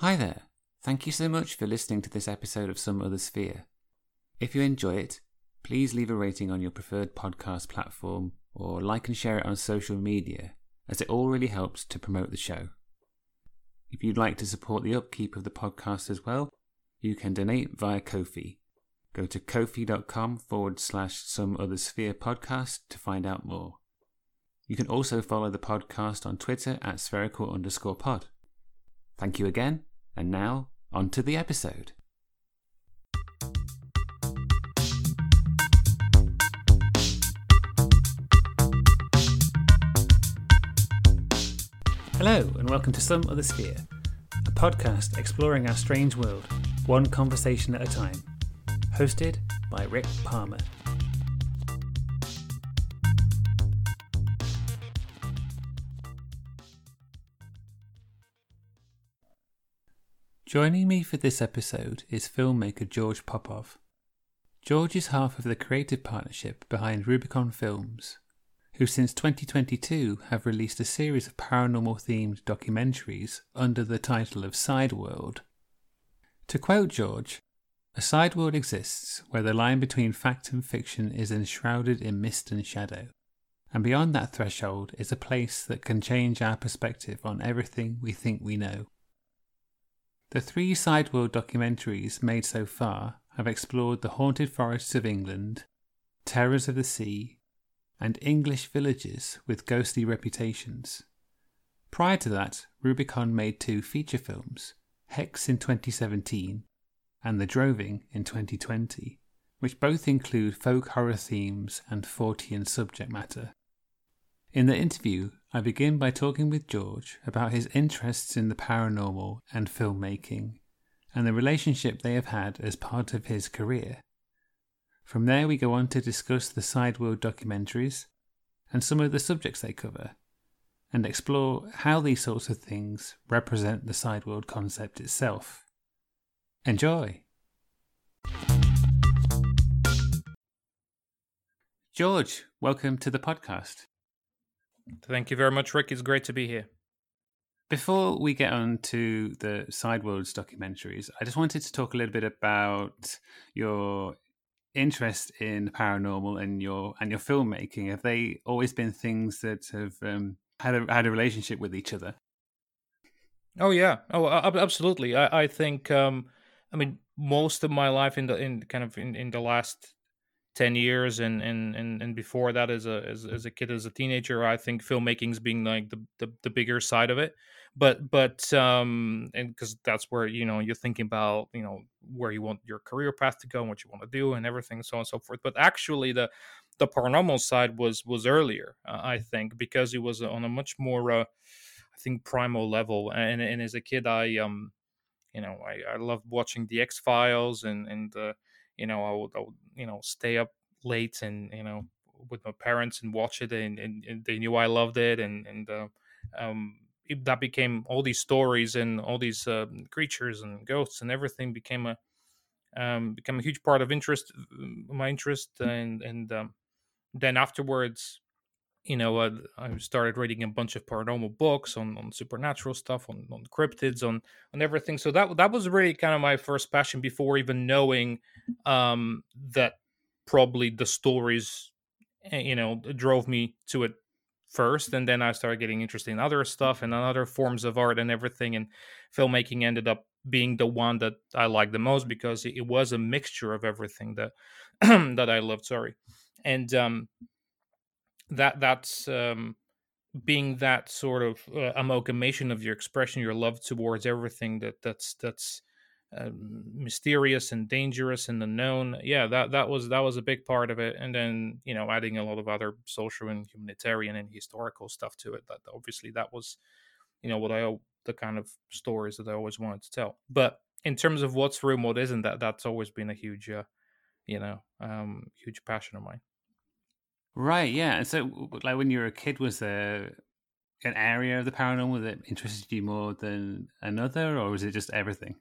Hi there. Thank you so much for listening to this episode of Some Other Sphere. If you enjoy it, please leave a rating on your preferred podcast platform or like and share it on social media, as it all really helps to promote the show. If you'd like to support the upkeep of the podcast as well, you can donate via Ko-fi. Go to ko-fi.com forward slash some other sphere podcast to find out more. You can also follow the podcast on Twitter at spherical underscore pod. Thank you again, and now on to the episode. Hello, and welcome to Some Other Sphere, a podcast exploring our strange world, one conversation at a time. Hosted by Rick Palmer. Joining me for this episode is filmmaker George Popov. George is half of the creative partnership behind Rubicon Films, who since 2022 have released a series of paranormal themed documentaries under the title of Sideworld. To quote George, a side world exists where the line between fact and fiction is enshrouded in mist and shadow, and beyond that threshold is a place that can change our perspective on everything we think we know. The three Sideworld documentaries made so far have explored the haunted forests of England, terrors of the sea, and English villages with ghostly reputations. Prior to that, Rubicon made two feature films, Hex in 2017 and The Droving in 2020, which both include folk horror themes and Fortean subject matter. In the interview, I begin by talking with George about his interests in the paranormal and filmmaking, and the relationship they have had as part of his career. From there, we go on to discuss the Sideworld documentaries and some of the subjects they cover, and explore how these sorts of things represent the Sideworld concept itself. Enjoy! George, welcome to the podcast. Thank you very much, Rick. It's great to be here. Before we get on to the Sideworlds documentaries, I just wanted to talk a little bit about your interest in the paranormal and your and your filmmaking. Have they always been things that have um, had a had a relationship with each other? Oh yeah, oh absolutely. I, I think um, I mean most of my life in the in kind of in, in the last 10 years and and and, and before that as a as, as a kid as a teenager i think filmmaking's being like the, the, the bigger side of it. But but um and because that's where you know you're thinking about you know where you want your career path to go and what you want to do and everything so on and so forth. But actually the the paranormal side was was earlier uh, i think because it was on a much more uh, i think primal level. And and as a kid i um you know i i loved watching the x files and and uh you know, I would, I would, you know, stay up late and you know with my parents and watch it, and, and, and they knew I loved it, and and uh, um, it, that became all these stories and all these uh, creatures and ghosts and everything became a um, became a huge part of interest, my interest, and and um, then afterwards, you know, uh, I started reading a bunch of paranormal books on, on supernatural stuff, on, on cryptids, on on everything. So that that was really kind of my first passion before even knowing um, that probably the stories, eh, you know, drove me to it first, and then I started getting interested in other stuff and other forms of art and everything. And filmmaking ended up being the one that I liked the most because it, it was a mixture of everything that that I loved. Sorry, and um, that that's um, being that sort of uh, amalgamation of your expression, your love towards everything that that's that's um, mysterious and dangerous and unknown. Yeah, that that was that was a big part of it. And then you know, adding a lot of other social and humanitarian and historical stuff to it. That obviously that was, you know, what I the kind of stories that I always wanted to tell. But in terms of what's real, what isn't, that that's always been a huge, uh, you know, um, huge passion of mine. Right, yeah. And so, like when you were a kid, was there an area of the paranormal that interested you more than another, or was it just everything?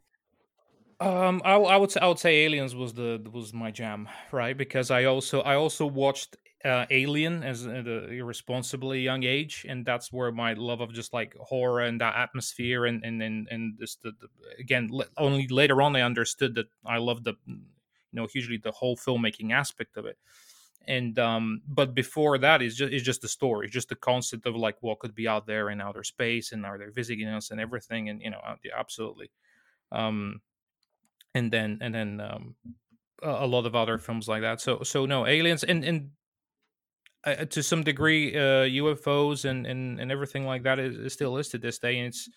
Um, I, I would say I would say Aliens was the was my jam, right? Because I also I also watched uh, Alien as a irresponsibly young age, and that's where my love of just like horror and that atmosphere and and and and this the, the again only later on I understood that I loved the you know hugely the whole filmmaking aspect of it. And um, but before that it's just it's just the story, just the concept of like what could be out there in outer space and are they visiting us and everything, and you know absolutely. Um, and then and then um, a, lot of other films like that. So so no aliens and and uh, to some degree uh, UFOs and, and and everything like that is, is still listed this day, and it's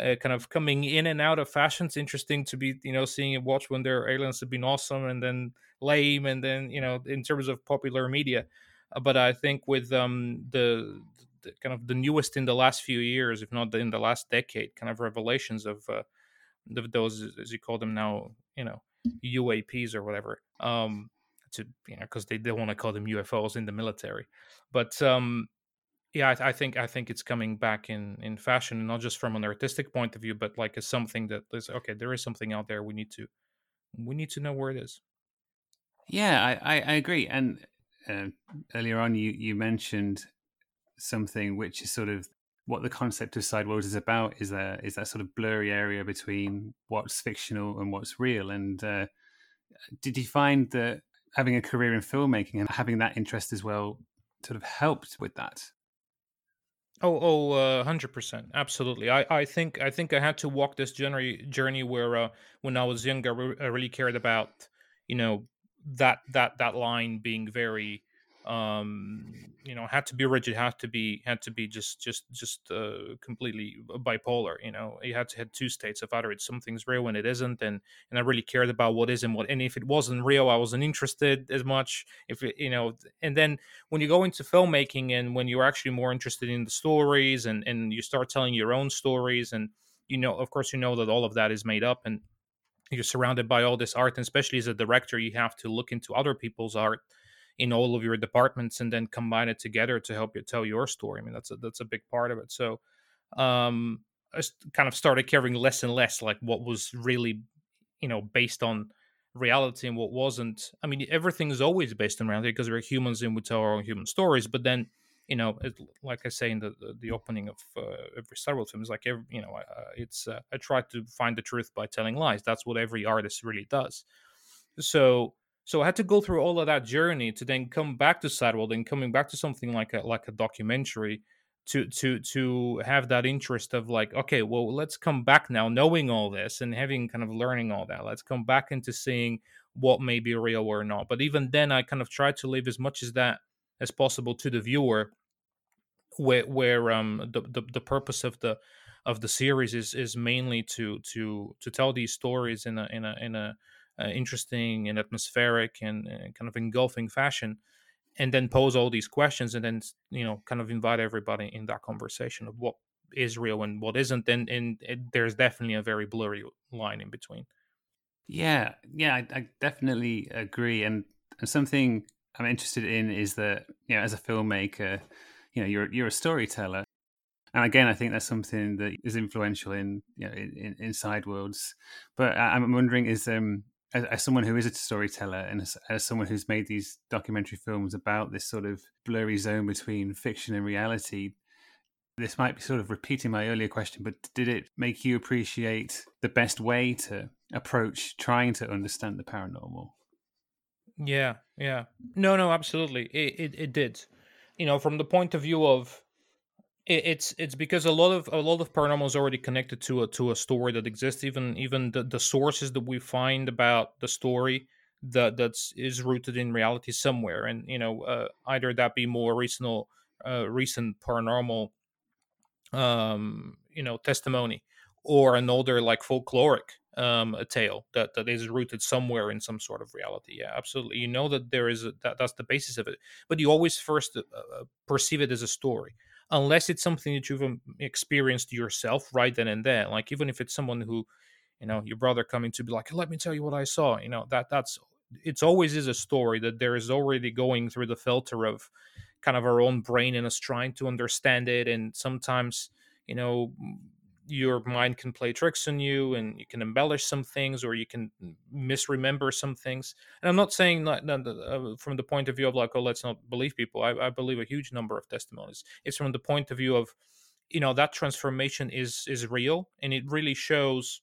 uh, kind of coming in and out of fashion. It's interesting to be you know seeing and watch when their aliens have been awesome and then lame, and then you know in terms of popular media. Uh, but I think with um, the, the, kind of the newest in the last few years, if not in the last decade, kind of revelations of uh, those as you call them now, you know, UAPs or whatever. Um, to you know, because they don't want to call them UFOs in the military, but um, yeah, I, I, think I think it's coming back in in fashion, not just from an artistic point of view, but like as something that is okay. There is something out there. We need to we need to know where it is. Yeah, I I, I agree. And uh, earlier on, you you mentioned something which is sort of what the concept of Sideworld is about is that is that sort of blurry area between what's fictional and what's real. And uh, did you find that having a career in filmmaking and having that interest as well sort of helped with that? Oh, oh, uh, hundred percent, absolutely. I, I think, I think I had to walk this journey, journey where, uh, when I was younger, I really cared about, you know, that that that line being very um you know had to be rigid had to be had to be just just just uh, completely bipolar you know? You had to have two states of either it's something's real and it isn't and and i really cared about what is and what and if it wasn't real i wasn't interested as much if it, you know and then when you go into filmmaking and when you're actually more interested in the stories and and you start telling your own stories and you know of course you know that all of that is made up and you're surrounded by all this art and especially as a director you have to look into other people's art in all of your departments and then combine it together to help you tell your story. I mean, that's a, that's a big part of it. So, um, I kind of started caring less and less like what was really, you know, based on reality and what wasn't. I mean, everything is always based on reality because we're humans and we tell our own human stories. But then, you know, it, like I say in the the, the opening of uh, every Star Wars film, like every, you know, uh, it's uh, I try to find the truth by telling lies. That's what every artist really does. So so I had to go through all of that journey to then come back to Sideworld and coming back to something like a like a documentary to to to have that interest of like okay well let's come back now knowing all this and having kind of learning all that. Let's come back into seeing what may be real or not. But even then i kind of try to leave as much as that as possible to the viewer where where um the, the the purpose of the of the series is is mainly to to to tell these stories in a in a in a uh, interesting and atmospheric and uh, kind of engulfing fashion and then pose all these questions and then you know kind of invite everybody in that conversation of what is real and what isn't and and it, there's definitely a very blurry line in between. Yeah yeah I, I, definitely agree and, and something i'm interested in is that you know as a filmmaker you know you're you're a storyteller and again i think that's something that is influential in you know in, in Sideworlds but i'm wondering is um as, as, someone who is a storyteller and as, as, someone who's made these documentary films about this sort of blurry zone between fiction and reality, this might be sort of repeating my earlier question, but did it make you appreciate the best way to approach trying to understand the paranormal? Yeah, yeah. No, no, absolutely. It, it, it did. You know, from the point of view of it's it's because a lot of a lot of paranormal is already connected to a to a story that exists. Even even the, the sources that we find about the story that that's is rooted in reality somewhere, and you know uh, either that be more recent uh, recent paranormal um, you know testimony or an older like folkloric um, a tale that that is rooted somewhere in some sort of reality. Yeah, absolutely. You know that there is a, that that's the basis of it, but you always first uh, uh perceive it as a story unless it's something that you've um, experienced yourself right then and there. Like even if it's someone who, you know, your brother coming to be like, let me tell you what I saw. You know that that's it's always is a story that there is already going through the filter of kind of our own brain and us trying to understand it and sometimes you know your mind can play tricks on you and you can embellish some things or you can misremember some things. And i'm not saying uh, from the point of view of like oh let's not believe people. I, I believe a huge number of testimonies. It's from the point of view of you know that transformation is is real and it really shows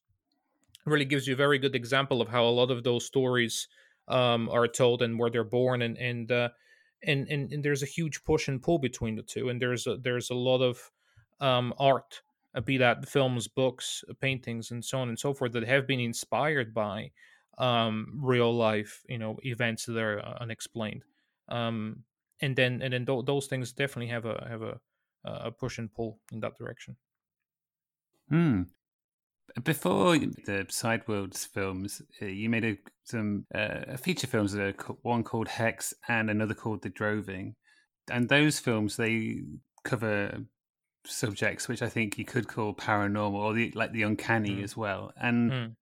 really gives you a very good example of how a lot of those stories um, are told and where they're born and and, uh, and and and there's a huge push and pull between the two and there's a, there's a lot of um, art be that films, books, uh, paintings, and so on and so forth, that have been inspired by um, real life, you know, events that are uh, unexplained. Um, and then, and then th- those things definitely have a have a, a push and pull in that direction. Hmm. Before the Sideworlds films, you made a, some uh, feature films. One called Hex and another called The Droving, and those films they cover subjects which I think you could call paranormal or the, like the uncanny mm. as well. And mm.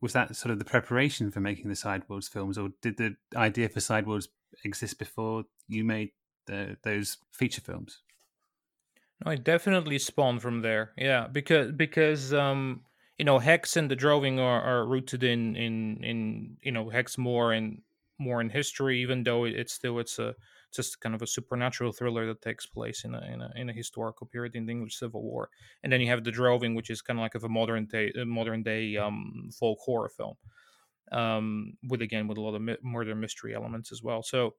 was that sort of the preparation for making the Sideworlds films, or did the idea for Sideworlds exist before you made the, those feature films? No, it definitely spawned from there. Yeah, because because um, you know Hex and the Droving are, are rooted in in in you know Hex more and more in history, even though it's still it's a just kind of a supernatural thriller that takes place in a, in a, in a historical period in the English Civil War. And then you have The Droving, which is kind of like of a modern day modern day um, folk horror film, um, with again with a lot of mi- murder mystery elements as well. So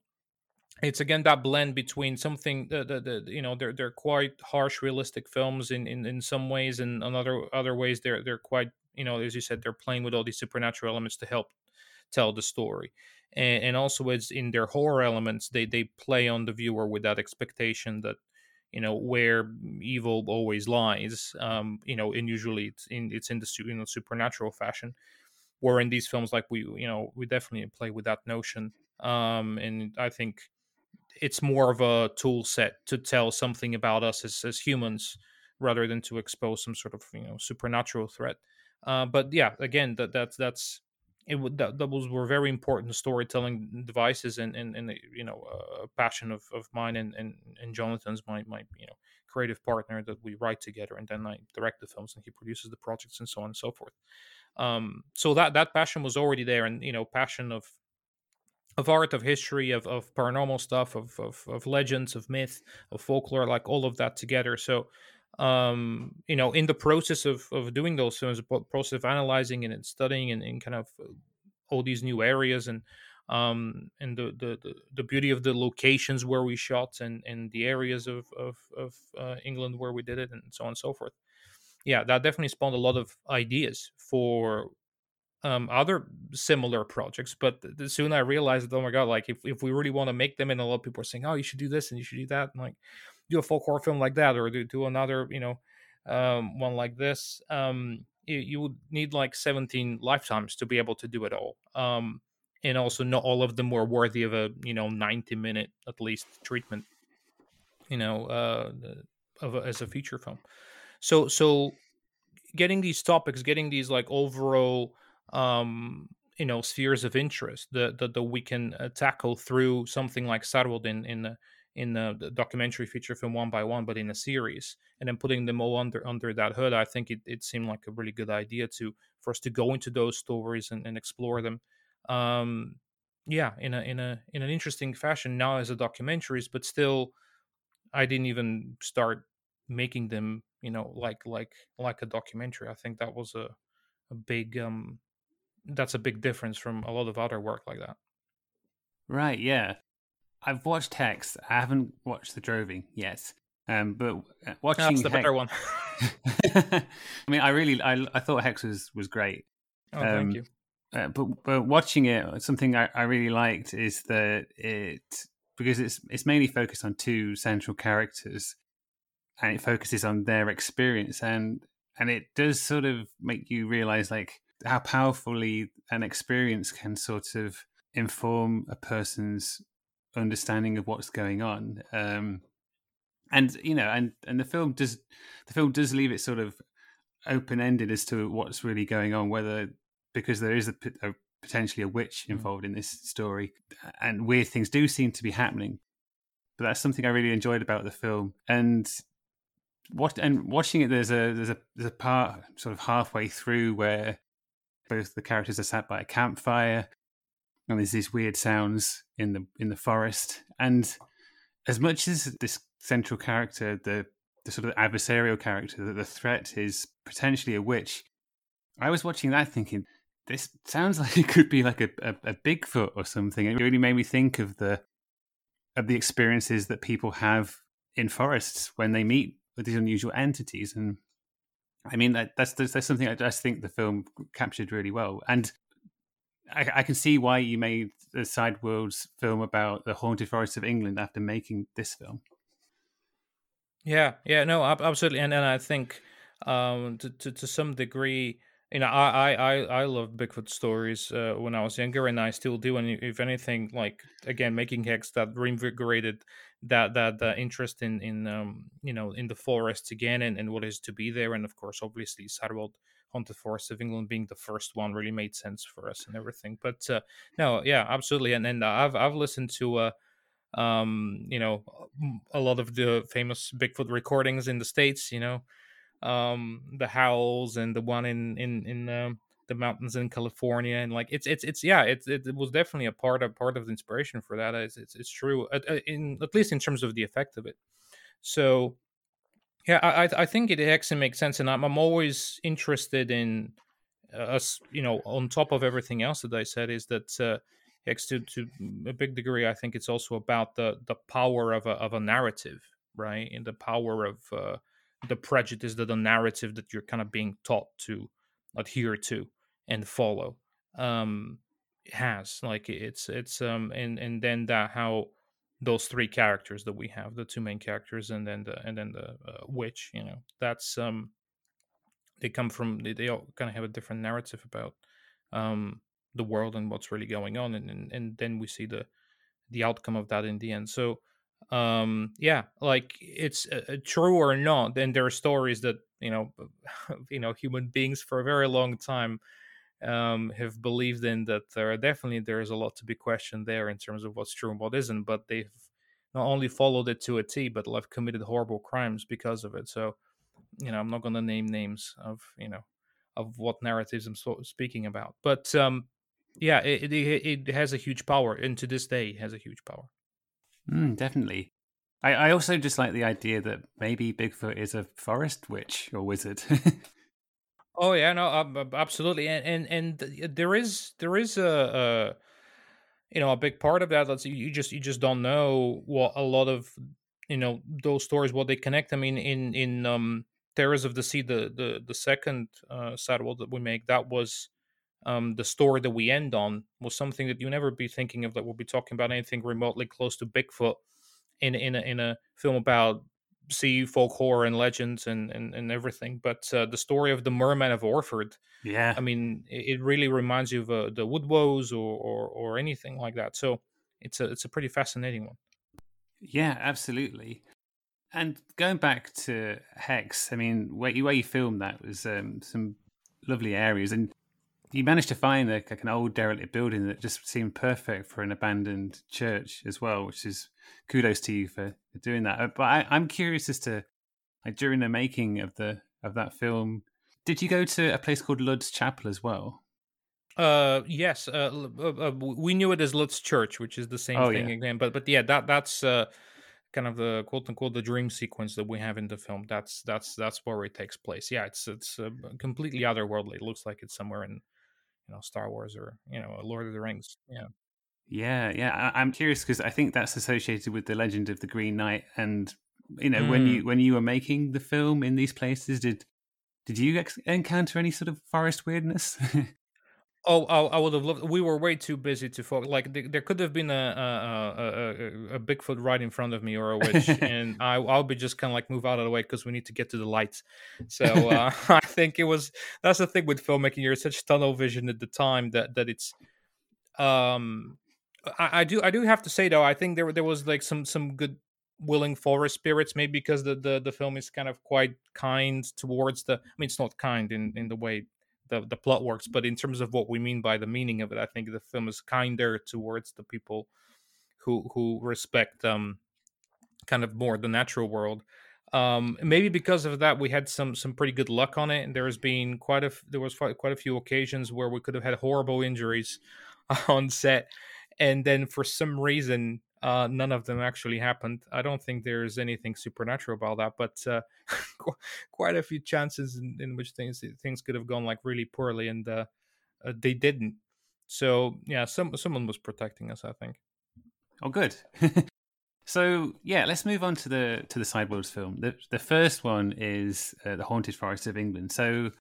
it's again that blend between something that, the you know they're they're quite harsh realistic films in, in in some ways and in other other ways they're they're quite you know as you said they're playing with all these supernatural elements to help tell the story and, and also it's in their horror elements they they play on the viewer with that expectation that you know where evil always lies um you know and usually it's in it's in the you know supernatural fashion. Where in these films like we you know we definitely play with that notion um and i think it's more of a tool set to tell something about us as, as humans rather than to expose some sort of you know supernatural threat. Uh, but yeah again that that's that's it would that, those were very important storytelling devices and and, and you know a passion of, of mine and, and and Jonathan's my my you know creative partner that we write together and then I direct the films and he produces the projects and so on and so forth. Um, so that that passion was already there and you know passion of of art of history of, of paranormal stuff of, of of legends of myth of folklore like all of that together so um, you know, in the process of of doing those films, process of analyzing and studying and, and kind of uh, all these new areas and um, and the, the, the beauty of the locations where we shot and and the areas of of, of uh, England where we did it and so on and so forth. Yeah, that definitely spawned a lot of ideas for um, other similar projects. But soon I realized, that oh my god, like if, if we really want to make them, and a lot of people are saying, oh, you should do this and you should do that, and like do a folk horror film like that or do, do another you know um, one like this um, you, you, would need like 17 lifetimes to be able to do it all um, and also not all of them were worthy of a you know 90 minute at least treatment you know uh, of a, as a feature film. So so getting these topics getting these like overall um you know spheres of interest that that, that we can uh, tackle through something like Sideworld in in the in the, the, documentary feature film one by one, but in a series, and then putting them all under under that hood, I think it, it seemed like a really good idea to for us to go into those stories and, and explore them. Um, yeah, in a in a in an interesting fashion now as a documentaries, but still, I didn't even start making them, you know, like like like a documentary. I think that was a a big um that's a big difference from a lot of other work like that. Right. Yeah. I've watched Hex. I haven't watched The Droving yet. Um, but uh, watching that's the Hex... better one. I mean, I really, I, I thought Hex was was great. Oh, um, thank you. Uh, but but watching it, something I, I really liked is that it because it's it's mainly focused on two central characters, and it focuses on their experience, and and it does sort of make you realize like how powerfully an experience can sort of inform a person's understanding of what's going on. Um, and you know, and and the film does the film does leave it sort of open ended as to what's really going on, whether because there is a, a potentially a witch mm. involved in this story, and weird things do seem to be happening. But that's something I really enjoyed about the film, and what and watching it, there's a there's a there's a part sort of halfway through where both the characters are sat by a campfire, and there's these weird sounds in the in the forest. And as much as this central character, the the sort of adversarial character, that the threat is potentially a witch, I was watching that thinking, this sounds like it could be like a, a, a Bigfoot or something. It really made me think of the of the experiences that people have in forests when they meet with these unusual entities. And I mean, that, that's, that's something I just think the film captured really well. And I, I, can see why you made the Sideworlds film about the haunted forests of England after making this film. Yeah, yeah, no, absolutely, and and I think um, to, to to some degree, you know, I I I love Bigfoot stories uh, when I was younger, and I still do. And if anything, like again, making Hex that reinvigorated that that uh, interest in in um, you know in the forests again and, and what is to be there, and of course, obviously, Haunted Forest of England being the first one really made sense for us and everything. But uh, no, yeah, absolutely, and and I've I've listened to. Uh, um you know a lot of the famous bigfoot recordings in the states you know um the howls and the one in in in um, the mountains in california and like it's it's it's yeah it, it was definitely a part of part of the inspiration for that it's it's, it's true at, in at least in terms of the effect of it so yeah i i think it actually makes sense and i'm, I'm always interested in us you know on top of everything else that i said is that uh to, to a big degree i think it's also about the the power of a, of a narrative right? And the power of uh, the prejudice that the narrative that you're kind of being taught to adhere to and follow um has. Like it's it's um and and then that how those three characters that we have the two main characters and then the and then the uh, witch you know that's um they come from they, they all kind of have a different narrative about um the world and what's really going on and, and and then we see the the outcome of that in the end. So um yeah like it's uh, true or not then there are stories that you know you know human beings for a very long time um have believed in that there are definitely there's a lot to be questioned there in terms of what's true and what isn't but they've not only followed it to a t but have committed horrible crimes because of it so you know i'm not going to name names of you know of what narratives i'm so speaking about but um yeah, it, it, it has a huge power, and to this day, has a huge power. Mm, definitely. I, I also just like the idea that maybe Bigfoot is a forest witch or wizard. oh yeah, no, absolutely, and and and there is there is a, a you know a big part of that. Let's you just you just don't know what a lot of you know those stories what they connect. I mean, in in um Terrors of the Sea, the the the second uh, saddle that we make, that was um, the story that we end on was something that you never be thinking of that we'll be talking about anything remotely close to Bigfoot in in a, in a film about sea folk horror and legends and and, and everything. But uh, the story of the Merman of Orford, yeah, I mean, it, it really reminds you of uh, the Woodwoes or, or or anything like that. So it's a it's a pretty fascinating one. Yeah, absolutely. And going back to Hex, I mean, where you, where you filmed that was um, some lovely areas, and you managed to find like an old derelict building that just seemed perfect for an abandoned church as well, which is kudos to you for, doing that. Uh, but I, I'm curious as to like during the making of the of that film, did you go to a place called Lud's Chapel as well? Uh, yes. Uh, uh, uh we knew it as Lud's Church, which is the same oh, thing yeah. again. But but yeah, that that's uh, kind of the quote unquote the dream sequence that we have in the film. That's that's that's where it takes place. Yeah, it's it's uh, completely otherworldly. It looks like it's somewhere in you know Star Wars or you know Lord of the Rings. Yeah. Yeah, yeah. I, am curious because I think that's associated with the legend of the Green Knight, and you know mm. when you when you were making the film in these places, did did you ex- encounter any sort of forest weirdness? Oh, I, I, would have loved. We were way too busy to focus. Like there, there could have been a a, a a, Bigfoot right in front of me or a witch, and I, I'll be just kind of like move out of the way because we need to get to the lights. So uh, I think it was that's the thing with filmmaking. You're such tunnel vision at the time that that it's. Um, I, I do I do have to say though I think there there was like some some good willing forest spirits maybe because the, the the film is kind of quite kind towards the i mean it's not kind in in the way the the plot works but in terms of what we mean by the meaning of it i think the film is kinder towards the people who who respect um kind of more the natural world. Um, maybe because of that, we had some some pretty good luck on it, and there's been quite a there was quite a few occasions where we could have had horrible injuries on set, and then for some reason, uh, none of them actually happened. I don't think there's anything supernatural about that, but uh, quite a few chances in, in, which things things could have gone like really poorly, and uh, uh, they didn't. So yeah, some someone was protecting us, I think. Oh, good. so yeah, let's move on to the to the Sideworlds film. The the first one is uh, the Haunted Forest of England. So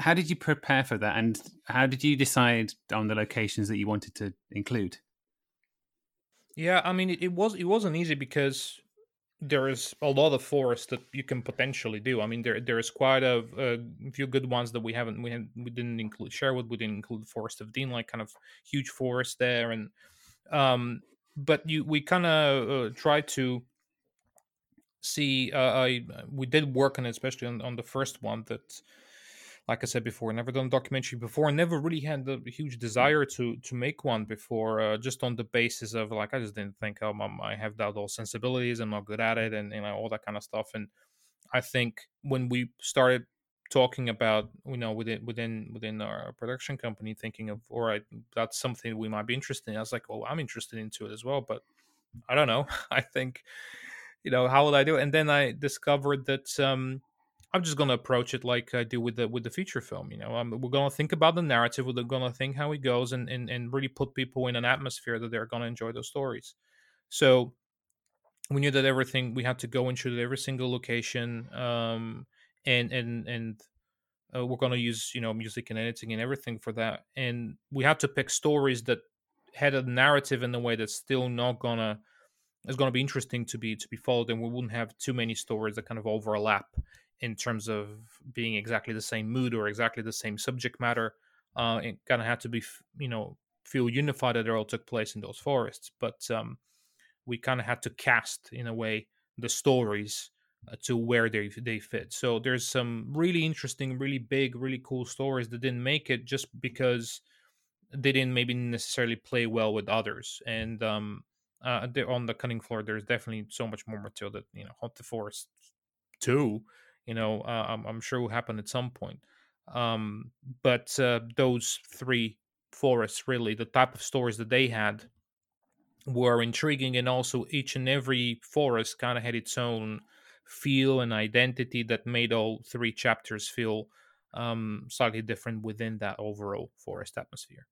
how did you prepare for that, and how did you decide on the locations that you wanted to include? Yeah, I mean, it, it was it wasn't easy because there is a lot of forest that you can potentially do. I mean, there there is quite a, a few good ones that we haven't we we didn't include Sherwood, we didn't include Forest of Dean, like kind of huge forest there, and um, but you we kind of uh, tried to see. Uh, I we did work on it, especially on on the first one that like I said before, never done a documentary before, never really had the huge desire to to make one before, uh, just on the basis of like I just didn't think oh, I'm, I have that all sensibilities, I'm not good at it, and you know all that kind of stuff. And I think when we started talking about you know within within within our production company, thinking of all right, that's something we might be interested in. I was like, oh, I'm interested into it as well, but I don't know. I think you know how would I do it? And then I discovered that um, I'm just gonna approach it like I do with the with the feature film. You know, um, we're gonna think about the narrative. We're gonna think how it goes, and and and really put people in an atmosphere that they're gonna enjoy those stories. So we knew that everything we had to go and shoot every single location, um, and and and uh, we're gonna use you know music and editing and everything for that. And we had to pick stories that had a narrative in a way that's still not gonna is going to be interesting to be to be followed and we wouldn't have too many stories that kind of overlap in terms of being exactly the same mood or exactly the same subject matter. Uh, it kind of had to be, you know, feel unified that it all took place in those forests. But um, we kind of had to cast, in a way, the stories uh, to where they they fit. So there's some really interesting, really big, really cool stories that didn't make it just because they didn't maybe necessarily play well with others. And um, uh, on the cutting floor, there's definitely so much more material that you know, Haunted Forest two you know uh, I'm, I'm, sure will happen at some point. Um, but uh, those three forests really the type of stories that they had were intriguing and also each and every forest kind of had its own feel and identity that made all three chapters feel um, slightly different within that overall forest atmosphere.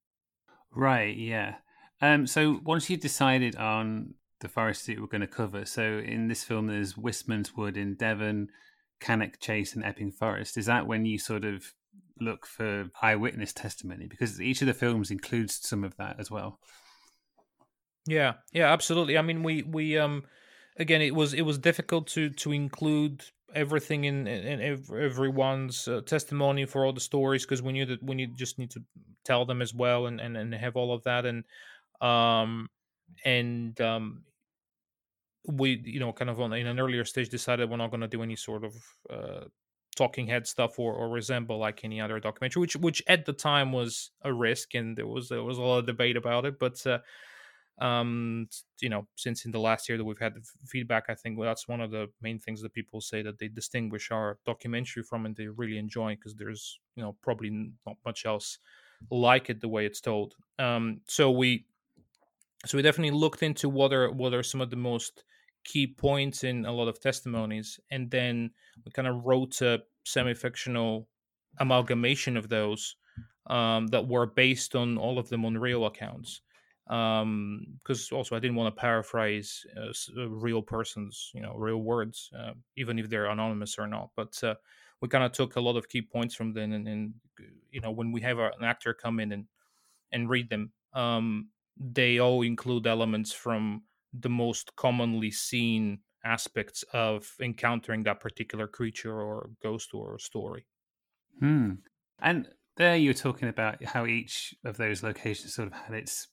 Right yeah. Um, so once you decided on the forest that you were going to cover so in this film there's Wistman's Wood in Devon Cannock Chase and Epping Forest, is that when you sort of look for eyewitness testimony? Because each of the films includes some of that as well. Yeah, yeah, absolutely. I mean, we we um again, it was it was difficult to to include everything in in, everyone's uh, testimony for all the stories because we knew that we need just need to tell them as well and and, and have all of that and um and um we you know kind of on in an earlier stage decided we're not going to do any sort of uh, talking head stuff or, or resemble like any other documentary which which at the time was a risk and there was there was a lot of debate about it but uh, um you know since in the last year that we've had feedback i think that's one of the main things that people say that they distinguish our documentary from and they really enjoy because there's you know probably not much else like it the way it's told. Um so we so we definitely looked into what are what are some of the most key points in a lot of testimonies, and then we kind of wrote a semi-fictional amalgamation of those um, that were based on all of them on real accounts. Because um, also, I didn't want to paraphrase uh, uh, real persons, you know, real words, uh, even if they're anonymous or not. But uh, we kind of took a lot of key points from them, and, and you know, when we have an actor come in and and read them, um, they all include elements from the most commonly seen aspects of encountering that particular creature or ghost or story. Hmm. And there you're talking about how each of those locations sort of had its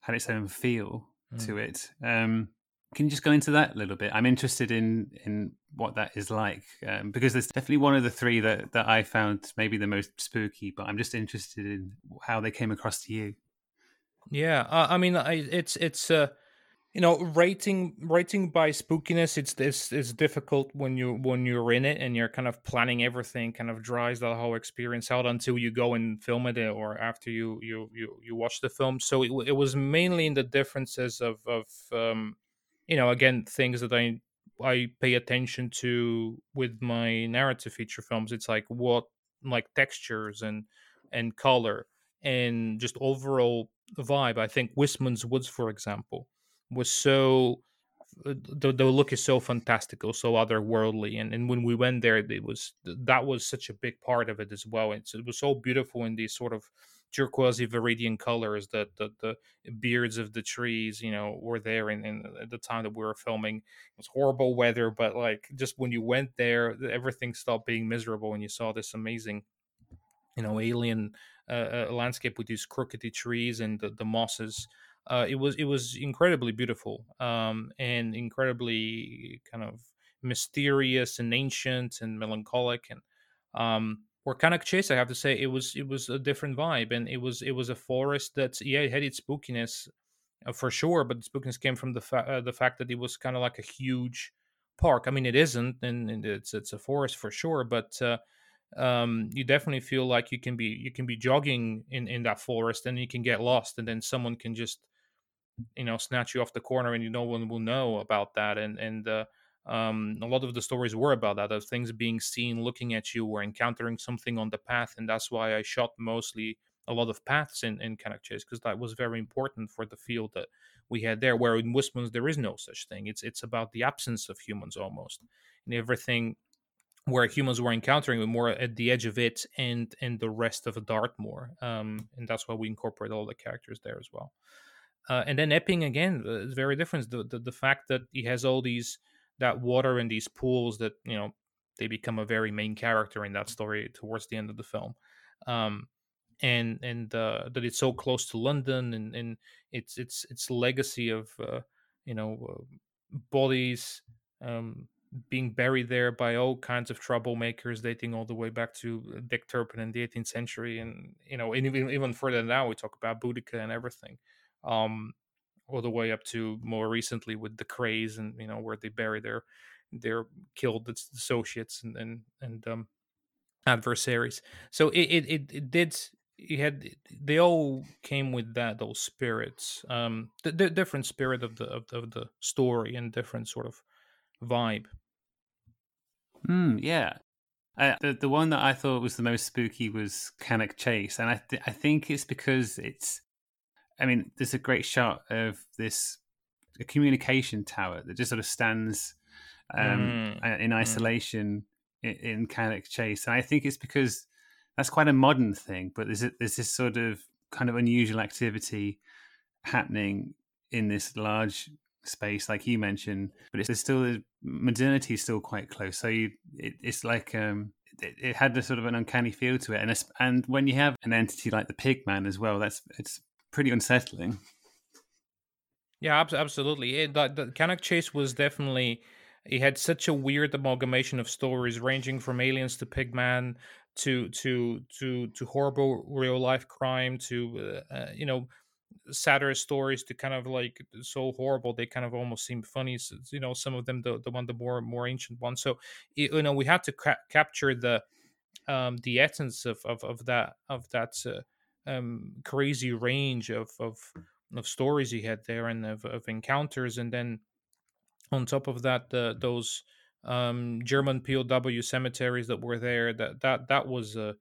had its own feel mm. to it. Um, can you just go into that a little bit? I'm interested in in what that is like um, because there's definitely one of the three that that I found maybe the most spooky, but I'm just interested in how they came across to you. Yeah, uh, I mean, I, it's it's uh, you know rating rating by spookiness it's this is difficult when you when you're in it and you're kind of planning everything kind of dries the whole experience out until you go and film it or after you you you, you watch the film. So it, it was mainly in the differences of of um you know again things that i i pay attention to with my narrative feature films. It's like what like textures and and color and just overall vibe. I think Wistman's woods for example was so uh, the, the look is so fantastical so otherworldly and, and when we went there it was that was such a big part of it as well it's, it was so beautiful in these sort of turquoise viridian colors that the, the beards of the trees you know were there in, in at the time that we were filming. It was horrible weather but like just when you went there everything stopped being miserable and you saw this amazing you know alien uh, uh landscape with these crookedy trees and the, the mosses uh, it was it was incredibly beautiful um, and incredibly kind of mysterious and ancient and melancholic and um, Cannock Chase, I have to say, it was it was a different vibe, and it was it was a forest that yeah, it had its spookiness uh, for sure, but the spookiness came from the fa- uh, the fact that it was kind of like a huge park. I mean, it isn't, and, and it's it's a forest for sure, but uh, um, you definitely feel like you can be you can be jogging in in that forest, and you can get lost, and then someone can just you know snatch you off the corner and you no one will know about that and and uh, um, a lot of the stories were about that of things being seen looking at you or encountering something on the path and that's why i shot mostly a lot of paths in, in Cannock Chase because that was very important for the field that we had there. Where in Wistman's there is no such thing. It's it's about the absence of humans almost, and everything where humans were encountering were more at the edge of it and and the rest of Dartmoor. Um, and that's why we incorporate all the characters there as well. Uh, and then Epping again uh, is very different. The, the, the fact that he has all these that water and these pools that you know they become a very main character in that story towards the end of the film. Um, and and uh, that it's so close to London and, and its its its legacy of uh, you know uh, bodies um, being buried there by all kinds of troublemakers dating all the way back to uh, Dick Turpin in the 18th century and you know even even further now we talk about Boudica and everything um, all the way up to more recently with the Krays and you know where they bury their their killed associates and and, and um, adversaries. So it, it it, it did it had they all came with that those spirits um the, the different spirit of the of the, of the story and different sort of vibe mm, yeah uh, the the one that I thought was the most spooky was Cannock Chase, and I th- I think it's because it's I mean, there's a great shot of this a communication tower that just sort of stands um, mm. in mm. isolation mm. in, in Chase, and I think it's because that's quite a modern thing. But there's a, there's this sort of kind of unusual activity happening in this large space, like you mentioned. But it's there's still modernity is still quite close. So you, it, it's like um, it, it, had a sort of an uncanny feel to it, and and when you have an entity like the Pigman as well, that's it's pretty unsettling. Yeah, absolutely. It, the, the Cannock Chase was definitely. He had such a weird amalgamation of stories, ranging from aliens to Pigman to to to to horrible real life crime to uh, uh, you know sadder stories to kind of like so horrible they kind of almost seem funny so, you know some of them the, the one the more more ancient one so you know we had to ca- capture the um the essence of of, of that of that uh, um, crazy range of, of of stories he had there and of, of encounters, and then on top of that, those um, German POW cemeteries that were there. That that that was a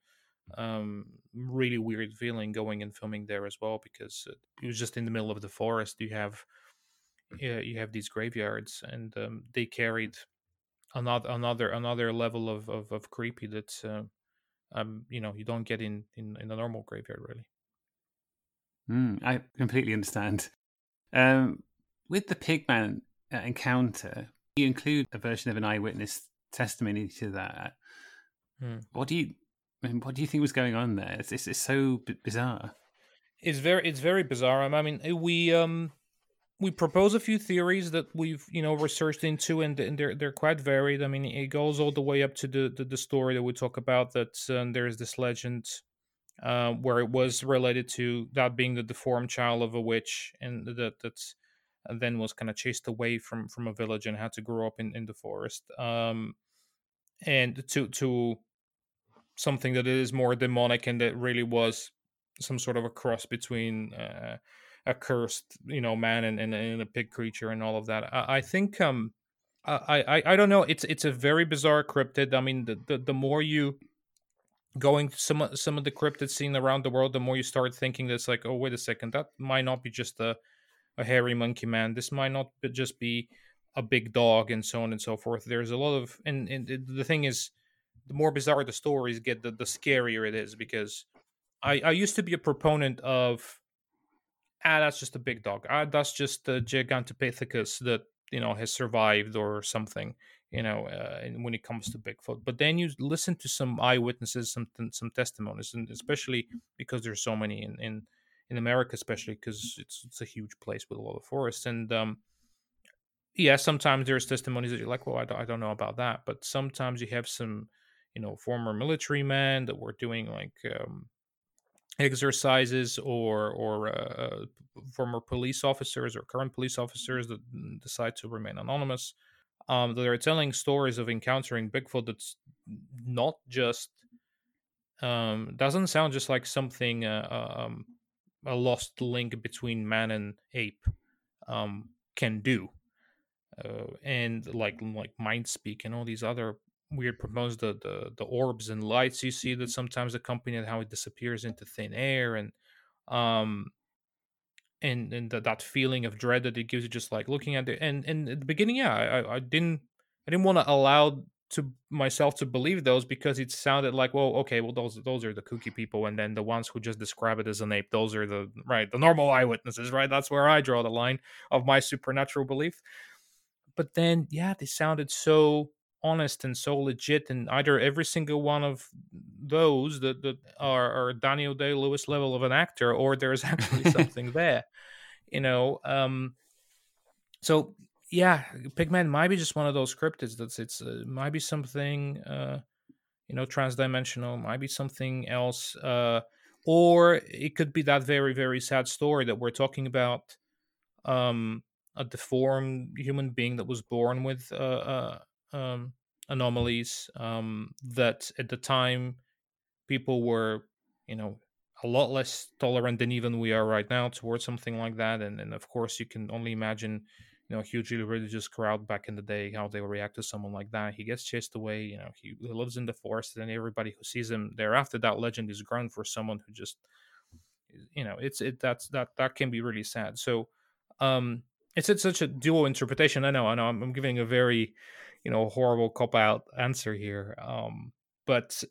um, really weird feeling going and filming there as well because it was just in the middle of the forest. You have yeah, you have these graveyards, and um, they carried another another another level of of, of creepy that uh, um, you know you don't get in in, in a normal graveyard really. Mm, I completely understand. Um, with the pigman uh, encounter, you include a version of an eyewitness testimony to that. Mm. What do you what do you think was going on there? It's, it's, it's so b- bizarre. It's very it's very bizarre. I mean, we um we propose a few theories that we've you know researched into, and, and they're they're quite varied. I mean, it goes all the way up to the the, the story that we talk about. That um, there's this legend uh, where it was related to that being the deformed child of a witch, and that that's and then was kind of chased away from from a village and had to grow up in in the forest um and to to something that is more demonic and that really was some sort of a cross between uh, a cursed you know man and, and, and, a pig creature and all of that. I, I think um I, I i don't know. It's it's a very bizarre cryptid. I mean the the, the more you going some some of the cryptids seen around the world the more you start thinking that's like oh wait a second. That might not be just a a hairy monkey man. This might not be just be a big dog and so on and so forth. There's a lot of and, and the thing is the more bizarre the stories get the, the scarier it is because I, I used to be a proponent of ah that's just a big dog. Ah that's just the gigantopithecus that you know has survived or something you know uh, when it comes to bigfoot. But then you listen to some eyewitnesses some some testimonies and especially because there's so many in in, in america especially because it's it's a huge place with a lot of forests and um yeah sometimes there's testimonies that you're like well I don't, I don't know about that but sometimes you have some you know former military men that were doing like um exercises or or uh, former police officers or current police officers that decide to remain anonymous um, that are telling stories of encountering Bigfoot that's not just um, doesn't sound just like something uh, uh um, a lost link between man and ape um, can do, uh, and like like mind speak and all these other weird promotes the, the the orbs and lights you see that sometimes accompany it how it disappears into thin air and um and and the, that feeling of dread that it gives you just like looking at it. And and at the beginning yeah i i didn't i didn't want to allow to myself to believe those because it sounded like well okay well those those are the kooky people and then the ones who just describe it as an ape those are the right the normal eyewitnesses right? That's where i draw the line of my supernatural belief. But then yeah they sounded so honest and so legit and either every single one of those that, that are, are daniel day lewis level of an actor or there's actually something there you know um so yeah pigman might be just one of those cryptids that's it's uh, might be something uh you know transdimensional might be something else uh or it could be that very very sad story that we're talking about um a deformed human being that was born with uh, uh um, anomalies um, that at the time people were, you know, a lot less tolerant than even we are right now towards something like that. And, and of course, you can only imagine, you know, a hugely religious crowd back in the day how they react to someone like that. He gets chased away. You know, he, he lives in the forest, and everybody who sees him thereafter, that legend is grown for someone who just, you know, it's it that's that that can be really sad. So, um, it's, it's such a dual interpretation. I know, I know, I'm, I'm giving a very you know horrible cop out answer here um but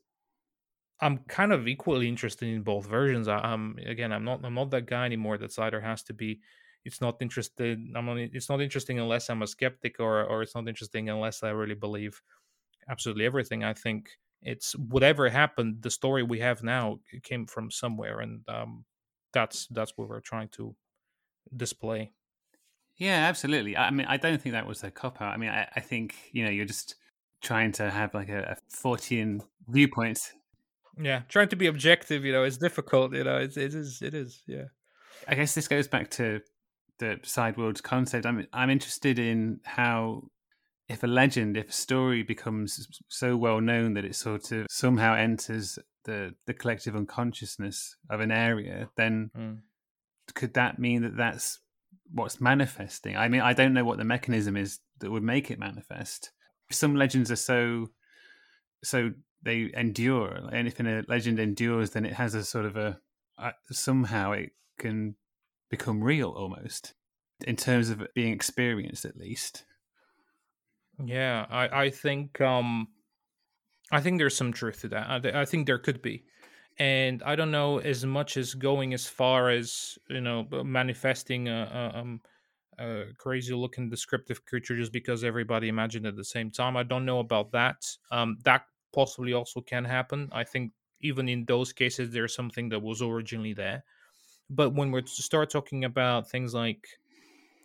i'm kind of equally interested in both versions I, am again i'm not i'm not that guy anymore that's either has to be it's not interested i'm not it's not interesting unless i'm a skeptic or or it's not interesting unless i really believe absolutely everything. I think it's whatever happened the story we have now came from somewhere and um that's that's what we're trying to display yeah, absolutely. I mean, I don't think that was a cop out. I mean, I, I think you know you're just trying to have like a, a Fortean viewpoint. Yeah, trying to be objective. You know, it's difficult. You know, it, it is. It is. Yeah. I guess this goes back to the Sideworlds concept. I'm I'm interested in how if a legend, if a story becomes so well known that it sort of somehow enters the the collective unconsciousness of an area, then mm. could that mean that that's what's manifesting. I mean, I don't know what the mechanism is that would make it manifest. Some legends are so so they endure, if a legend endures, then it has a sort of a somehow it can become real almost in terms of being experienced, at least. Yeah, I I think um I think there's some truth to that. I, I think there could be and I don't know as much as going as far as you know manifesting a, a, um, a crazy looking descriptive creature just because everybody imagined at the same time. I don't know about that. Um, that possibly also can happen. I think even in those cases, there's something that was originally there. But when we start talking about things like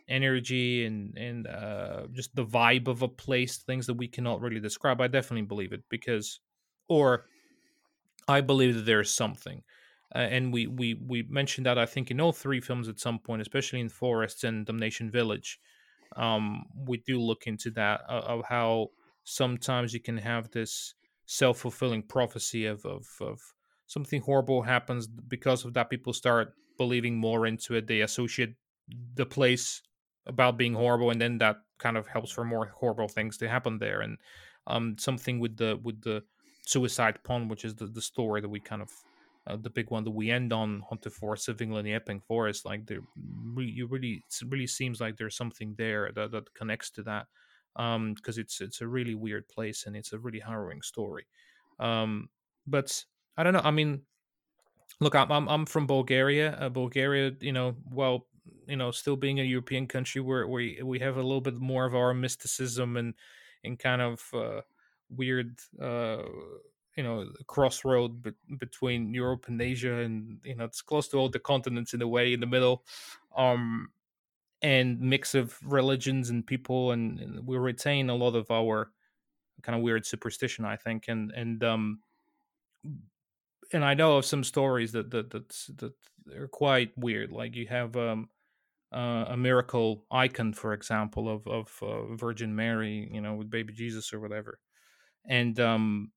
energy and and uh, just the vibe of a place, things that we cannot really describe, I definitely believe it because, or I believe that there is something. uh, and we we we mentioned that I think in all three films at some point, especially in Forests and Damnation Village, um, we do look into that uh, of how sometimes you can have this self fulfilling prophecy of, of of something horrible happens because of that. People start believing more into it. They associate the place about being horrible, and then that kind of helps for more horrible things to happen there. And um, something with the with the suicide pond, which is the, the story that we kind of uh, the big one that we end on Haunted Forest of England, the Epping Forest, like there, you really, it really seems like there's something there that, that connects to that, um, because it's it's a really weird place and it's a really harrowing story, um, but I don't know. I mean, look, I'm I'm, I'm from Bulgaria. Uh, Bulgaria, you know, well, you know, still being a European country, where we we have a little bit more of our mysticism and and kind of uh, weird. Uh, you know crossroad be- between Europe and Asia, and you know it's close to all the continents in a way in the middle, um, and mix of religions and people, and, and we retain a lot of our kind of weird superstition, I think, and and um, and I know of some stories that that that that are quite weird. Like you have um, uh, a miracle icon, for example, of of uh, Virgin Mary, you know, with baby Jesus or whatever, and um,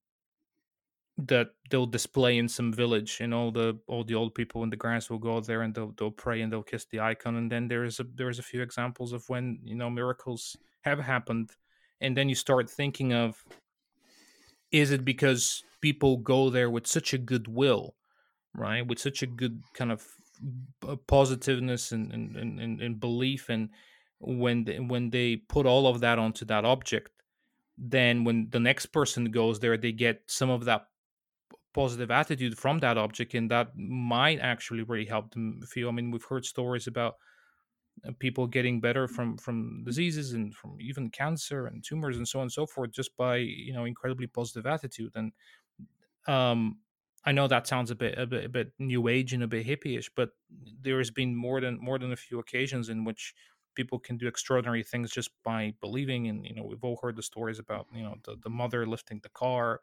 that they'll display in some village and all the all the old people in the grass will go there and they'll they'll pray and they'll kiss the icon and then there's a there's a few examples of when you know miracles have happened and then you start thinking of is it because people go there with such a good will right with such a good kind of positiveness and and, and, and belief and when they, when they put all of that onto that object then when the next person goes there they get some of that positive attitude from that object and that might actually really help them feel i mean we've heard stories about uh, people getting better from from diseases and from even cancer and tumors and so on and so forth just by you know incredibly positive attitude and um i know that sounds a bit a bit a bit new age and a bit hippie-ish but there has been more than more than a few occasions in which people can do extraordinary things just by believing and you know we've all heard the stories about you know the, the mother lifting the car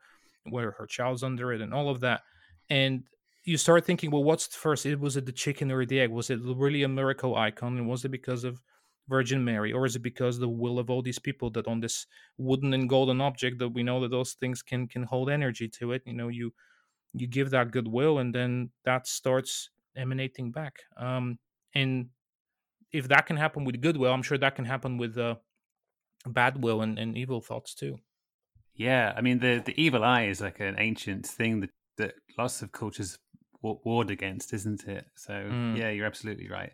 where her child's under it and all of that. And you start thinking, well, what's first? It was it the chicken or the egg? Was it really a miracle icon? And was it because of Virgin Mary, or is it because the will of all these people that on this wooden and golden object that we know that those things can can hold energy to it? You know, you you give that goodwill, and then that starts emanating back. Um, and if that can happen with goodwill, I'm sure that can happen with uh, bad will and, and evil thoughts too. Yeah, I mean the the evil eye is like an ancient thing that that lots of cultures warred against, isn't it? So mm. yeah, you're absolutely right.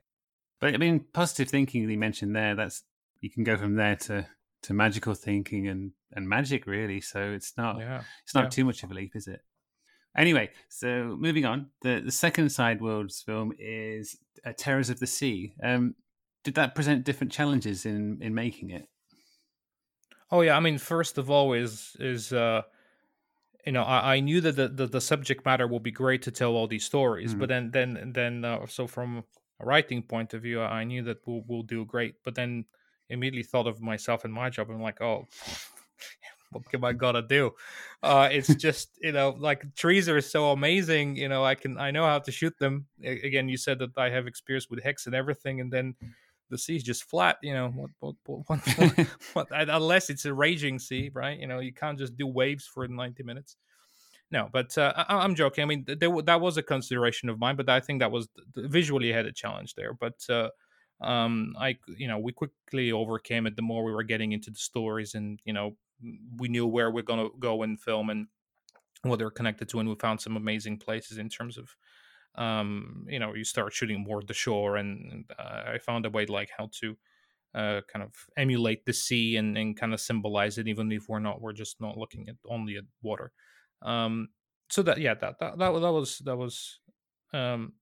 But I mean, positive thinking that you mentioned there, that's you can go from there to to magical thinking and and magic really. So it's not yeah. it's not yeah. too much of a leap, is it? Anyway, so moving on, the the second Sideworlds film is uh, Terrors of the Sea. Um, did that present different challenges in in making it? Oh yeah, I mean, first of all, is is uh, you know, I, I knew that the, the, the subject matter will be great to tell all these stories, mm. but then then then uh, so from a writing point of view, I knew that we'll we'll do great. But then immediately thought of myself and my job. I'm like, oh, what am I gonna do? Uh, it's just you know, like trees are so amazing. You know, I can I know how to shoot them. A- again, you said that I have experience with hex and everything, and then the sea's just flat. You know, what, what, what, what, what, unless it's a raging sea, right? You know, you can't just do waves for 90 minutes. No, but uh, I, am joking. I mean, there, that was a consideration of mine, but I think that was visually had a challenge there. But uh, um, I, you know, we quickly overcame it. The more we were getting into the stories, and you know, we knew where we're gonna go and film and what they're connected to, and we found some amazing places in terms of um, you know, you start shooting more the shore, and uh, I found a way like how to uh, kind of emulate the sea and, and kind of symbolize it, even if we're not, we're just not looking at only at water. Um, so that yeah, that that that, that was that was um,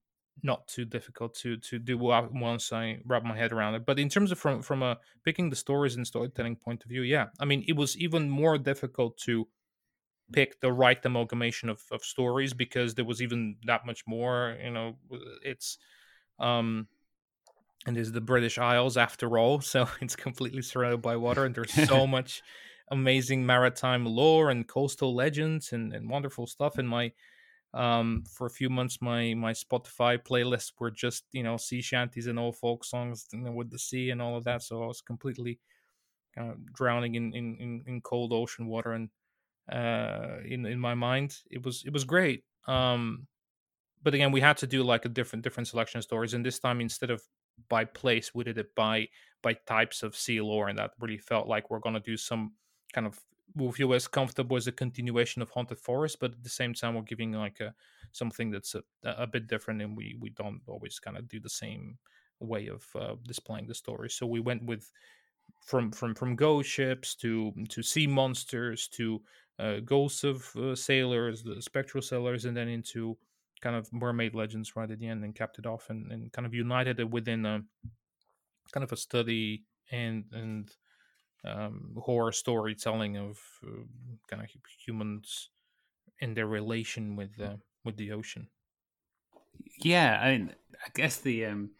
not too difficult to to do once I wrap my head around it. But in terms of from from a picking the stories and storytelling point of view, yeah, I mean it was even more difficult to pick the right amalgamation of, of stories because there was even that much more you know it's um and there's the british isles after all so it's completely surrounded by water and there's so much amazing maritime lore and coastal legends and, and wonderful stuff and my um, for a few months my my spotify playlists were just you know sea shanties and old folk songs know, with the sea and all of that so i was completely kind of drowning in in, in, in cold ocean water and uh, in in my mind. It was it was great um, but again we had to do like a different different selection of stories and this time instead of by place we did it by by types of sea lore and that really felt like we're going to do some kind of will feel as comfortable as a continuation of haunted forest but at the same time we're giving like a something that's a, a bit different and we we don't always kind of do the same way of uh, displaying the story. So we went with from from from ghost ships to to sea monsters to uh, ghosts of uh, sailors the spectral sailors and then into kind of mermaid legends right at the end and capped it off and, and kind of united it within a kind of a study and and um, horror storytelling of uh, kind of humans in their relation with uh, with the ocean. Yeah, I mean, I guess the um,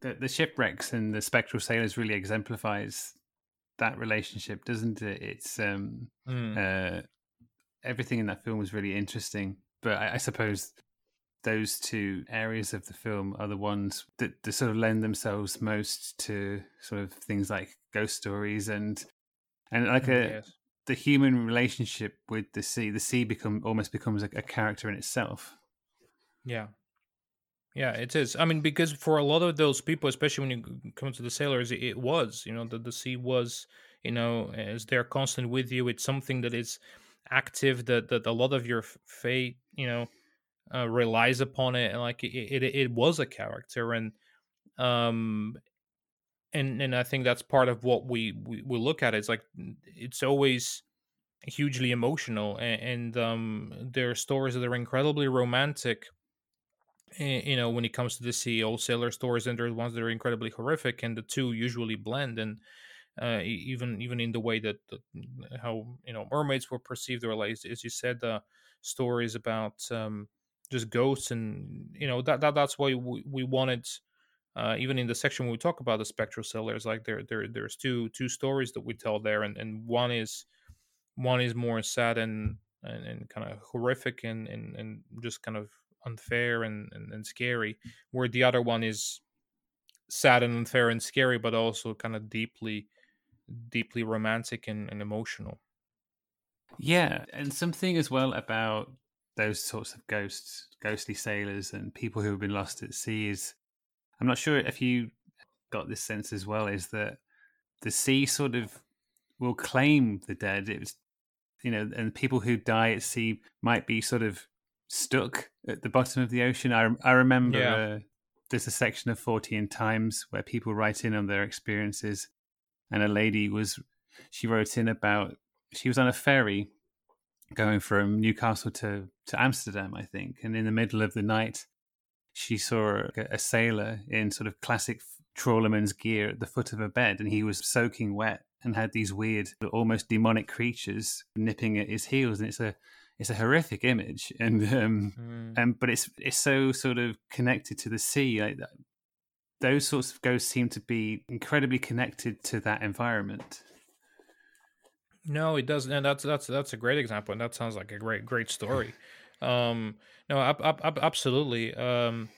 the, the shipwrecks and the spectral sailors really exemplifies that relationship, doesn't it? It's um, mm. uh, everything in that film was really interesting, but I, I, suppose those two areas of the film are the ones that, that sort of lend themselves most to sort of things like ghost stories and and like a yes. the human relationship with the sea. The sea become almost becomes a, a character in itself. Yeah, yeah, it is. I mean, because for a lot of those people, especially when you come to the sailors, it, was, you know, the, the sea was, you know, as they're constant with you. It's something that is active, that, that a lot of your fate, you know, uh, relies upon it. And like it, it, it was a character. And, um, and, and I think that's part of what we, we, we look at. It's like, it's always hugely emotional. And, and um, there are stories that are incredibly romantic you know when it comes to the sea, old sailor stories and there's ones that are incredibly horrific and the two usually blend and uh, even even in the way that, that, how you know mermaids were perceived or like as you said the uh, stories about um, just ghosts and you know that, that that's why we, we wanted uh, even in the section when we talk about the spectral sailors like there there there's two two stories that we tell there and, and one is one is more sad and and, and kind of horrific and, and and just kind of unfair and, and, and scary, where the other one is sad and unfair and scary, but also kind of deeply, deeply romantic and, and emotional. Yeah, and something as well about those sorts of ghosts, ghostly sailors, and people who have been lost at sea is I'm not sure if you got this sense as well, is that the sea sort of will claim the dead. It was, you know, and people who die at sea might be sort of stuck at the bottom of the ocean. I I remember yeah. uh, there's a section of Fortean Times where people write in on their experiences, and a lady was she wrote in about she was on a ferry going from Newcastle to to Amsterdam, I think, and in the middle of the night she saw a, a sailor in sort of classic trawlerman's gear at the foot of a bed, and he was soaking wet and had these weird, almost demonic creatures nipping at his heels, and it's a it's a horrific image, and um, mm. and but it's it's so sort of connected to the sea. Like that. Those sorts of ghosts seem to be incredibly connected to that environment. No, it doesn't, and that's that's that's a great example, and that sounds like a great great story. um, no, up, up, up, absolutely. Um,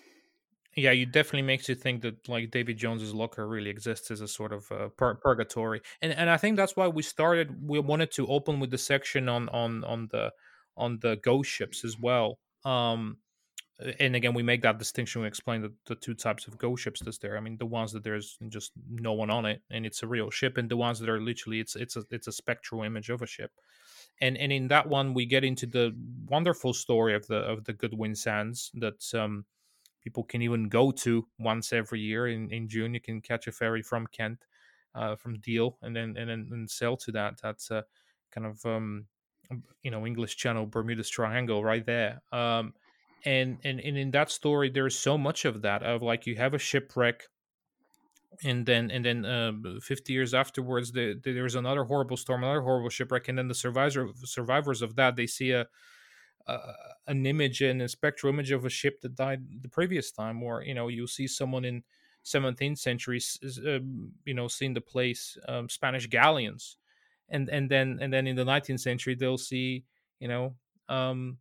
yeah, it definitely makes you think that like David Jones's locker really exists as a sort of uh, pur- purgatory, and and I think that's why we started. We wanted to open with the section on on on the on the ghost ships as well. Um, and again, we make that distinction. We explain the, the two types of ghost ships that's there. I mean, the ones that there's just no one on it and it's a real ship, and the ones that are literally it's it's a it's a spectral image of a ship. And and in that one, we get into the wonderful story of the of the Goodwin Sands that um, people can even go to once every year in, in June. You can catch a ferry from Kent, uh, from Deal, and then and then and sail to that. That's a kind of um, you know English Channel Bermuda's Triangle right there. Um, and and and in that story, there's so much of that of like you have a shipwreck, and then and then uh, 50 years afterwards, the, the, there's another horrible storm, another horrible shipwreck, and then the survivors survivors of that they see a. Uh, an image and a spectral image of a ship that died the previous time, or you know, you see someone in 17th century, uh, you know, seeing the place um, Spanish galleons, and and then and then in the 19th century they'll see you know um,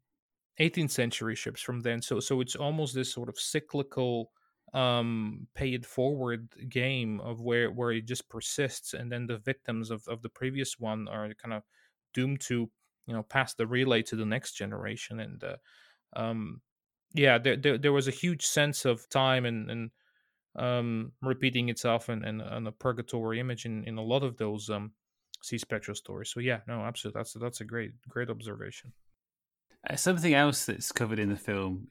18th century ships from then. So so it's almost this sort of cyclical um pay it forward game of where where it just persists and then the victims of, of the previous one are kind of doomed to you know pass the relay to the next generation and uh, um yeah there, there there was a huge sense of time and and um repeating itself and and, and a purgatory image in in a lot of those um sea spectral stories so yeah no absolutely that's that's a great great observation uh, something else that's covered in the film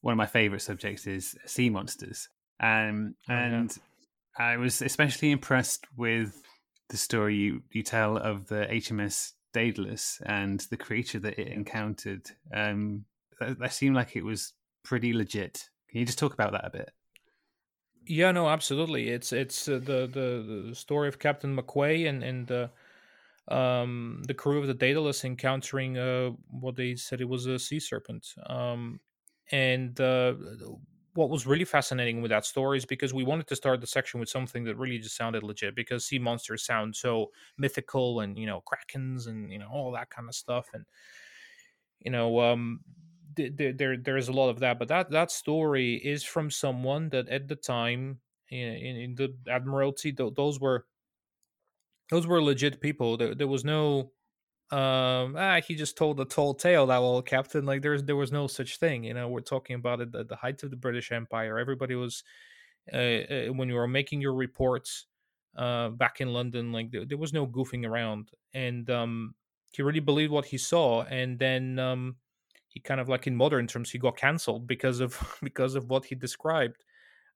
one of my favorite subjects is sea monsters um oh, and yeah. i was especially impressed with the story you, you tell of the hms Daedalus and the creature that it encountered. Um, that, that seemed like it was pretty legit. Can you just talk about that a bit? Yeah, no, absolutely. It's it's uh, the, the the story of Captain McQuay and and the um the crew of the Daedalus encountering uh what they said it was a sea serpent. Um, and uh, what was really fascinating with that story is because we wanted to start the section with something that really just sounded legit because sea monsters sound so mythical and you know krakens and you know all that kind of stuff and you know um there there there's a lot of that but that that story is from someone that at the time in, in the admiralty those were those were legit people there, there was no um ah he just told a tall tale that well captain like there's there was no such thing you know we're talking about it at the height of the british empire everybody was uh, uh, when you were making your reports uh back in london like there, there, was no goofing around and um he really believed what he saw and then um he kind of like in modern terms he got cancelled because of because of what he described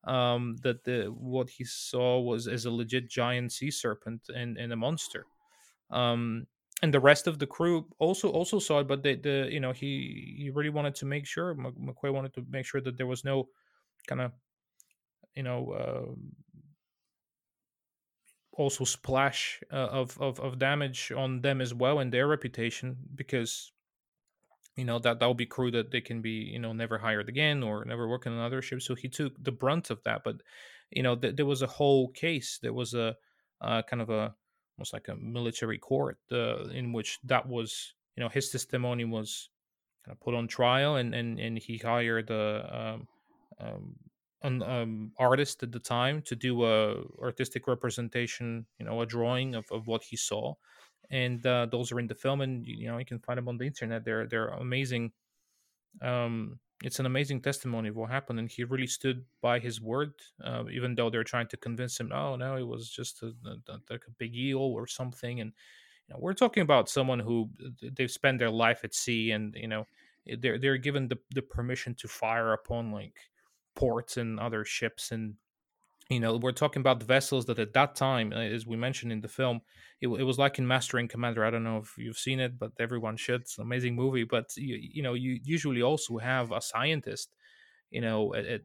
um that the what he saw was as a legit giant sea serpent and and a monster. Um and the rest of the crew also also saw it but the, the you know he he really wanted to make sure mcquay wanted to make sure that there was no kind of you know uh, also splash uh, of, of of damage on them as well and their reputation because you know that that will be crew that they can be you know never hired again or never work on another ship. So he took the brunt of that but you know th- there was a whole case. There was a uh, kind of a almost like a military court uh, in which that was you know his testimony was kind of put on trial and and, and he hired a um, um, an um, artist at the time to do a artistic representation you know a drawing of, of what he saw and uh, those are in the film and you know you can find them on the internet. They're they're amazing. Um it's an amazing testimony of what happened and he really stood by his word uh, even though they're trying to convince him oh no it was just a, a, like a big eel or something and you know, we're talking about someone who they've spent their life at sea and you know they're they're given the, the permission to fire upon like ports and other ships and you know we're talking about vessels that at that time uh, as we mentioned in the film it, it, was like in master and commander i don't know if you've seen it but everyone should it's an amazing movie but you, you know you usually also have a scientist you know at, at,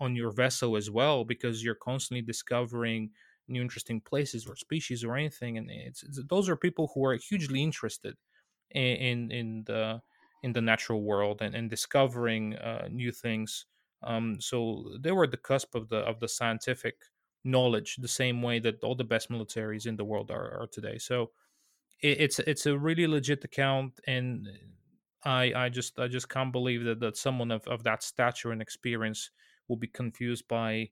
on your vessel as well because you're constantly discovering new interesting places or species or anything and it's, it's those are people who are hugely interested in in, in the in the natural world and, and discovering uh, new things um, so they were at the cusp of the of the scientific knowledge, the same way that all the best militaries in the world are, are today. So it, it's it's a really legit account, and I I just I just can't believe that that someone of, of that stature and experience will be confused by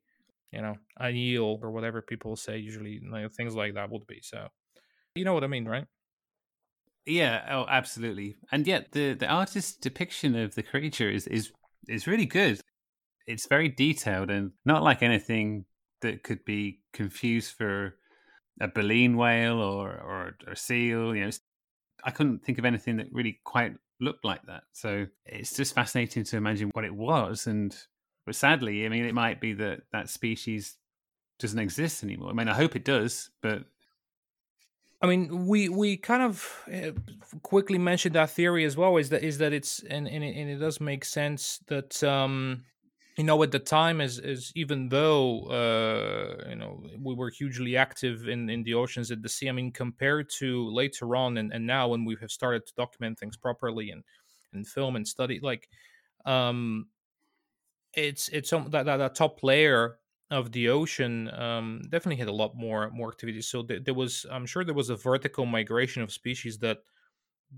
you know a eel or whatever people say. Usually, things like that would be. So you know what I mean, right? Yeah, oh, absolutely. And yet the the artist's depiction of the creature is is is really good it's very detailed and not like anything that could be confused for a baleen whale or or, or seal. You know, I couldn't think of anything that really quite looked like that. So it's just fascinating to imagine what it was. And but sadly, I mean, it might be that that species doesn't exist anymore. I mean, I hope it does, but I mean, we we kind of uh, quickly mentioned that theory as well. Is that is that it's and and it, and it does make sense that um you know at the time as as even though uh you know we were hugely active in in the oceans at the sea i mean compared to later on and, and now when we have started to document things properly and and film and study like um it's it's that, that that top layer of the ocean um definitely had a lot more more activity. So th- there was i'm sure there was a vertical migration of species that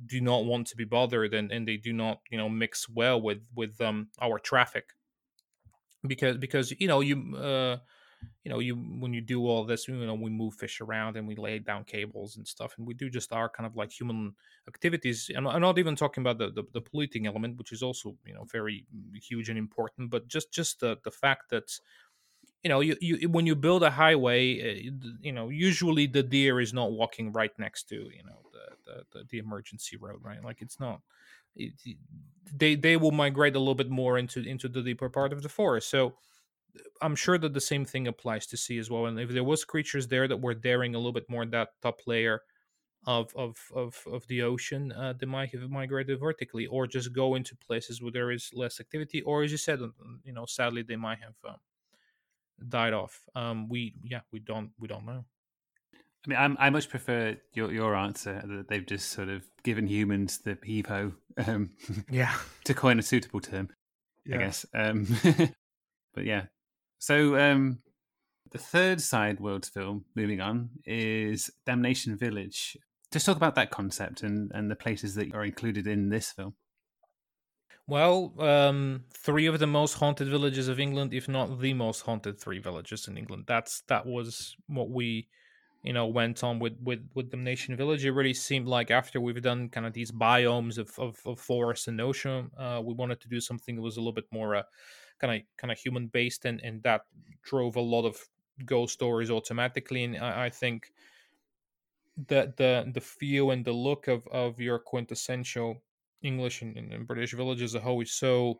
do not want to be bothered and, and they do not you know mix well with with um our traffic because because you know you uh you know you when you do all this you know we move fish around and we lay down cables and stuff and we do just our kind of like human activities and i'm not even talking about the, the, the polluting element which is also you know very huge and important but just just the the fact that you know you, you when you build a highway uh, you know usually the deer is not walking right next to you know the the, the, the emergency road right? Like it's not they they will migrate a little bit more into into the deeper part of the forest so i'm sure that the same thing applies to sea as well and if there was creatures there that were daring a little bit more in that top layer of of of, of the ocean uh, they might have migrated vertically or just go into places where there is less activity or as you said you know sadly they might have um, died off. Um, we yeah, we don't we don't know. I mean, I'm, i much prefer your your answer that they've just sort of given humans the heave um, yeah, to coin a suitable term, yeah. I guess. Um, but yeah, so um, the third Sideworlds film, moving on, is Damnation Village. Just talk about that concept and and the places that are included in this film. Well, um, three of the most haunted villages of England, if not the most haunted three villages in England. That's that was what we, you know, went on with with with Damnation Village. It really seemed like after we've done kind of these biomes of of, of forest and ocean, uh, we wanted to do something that was a little bit more kind of kind of human based, and and that drove a lot of ghost stories automatically. And I, I think that the the feel and the look of of your quintessential English and, and, British village as a whole is so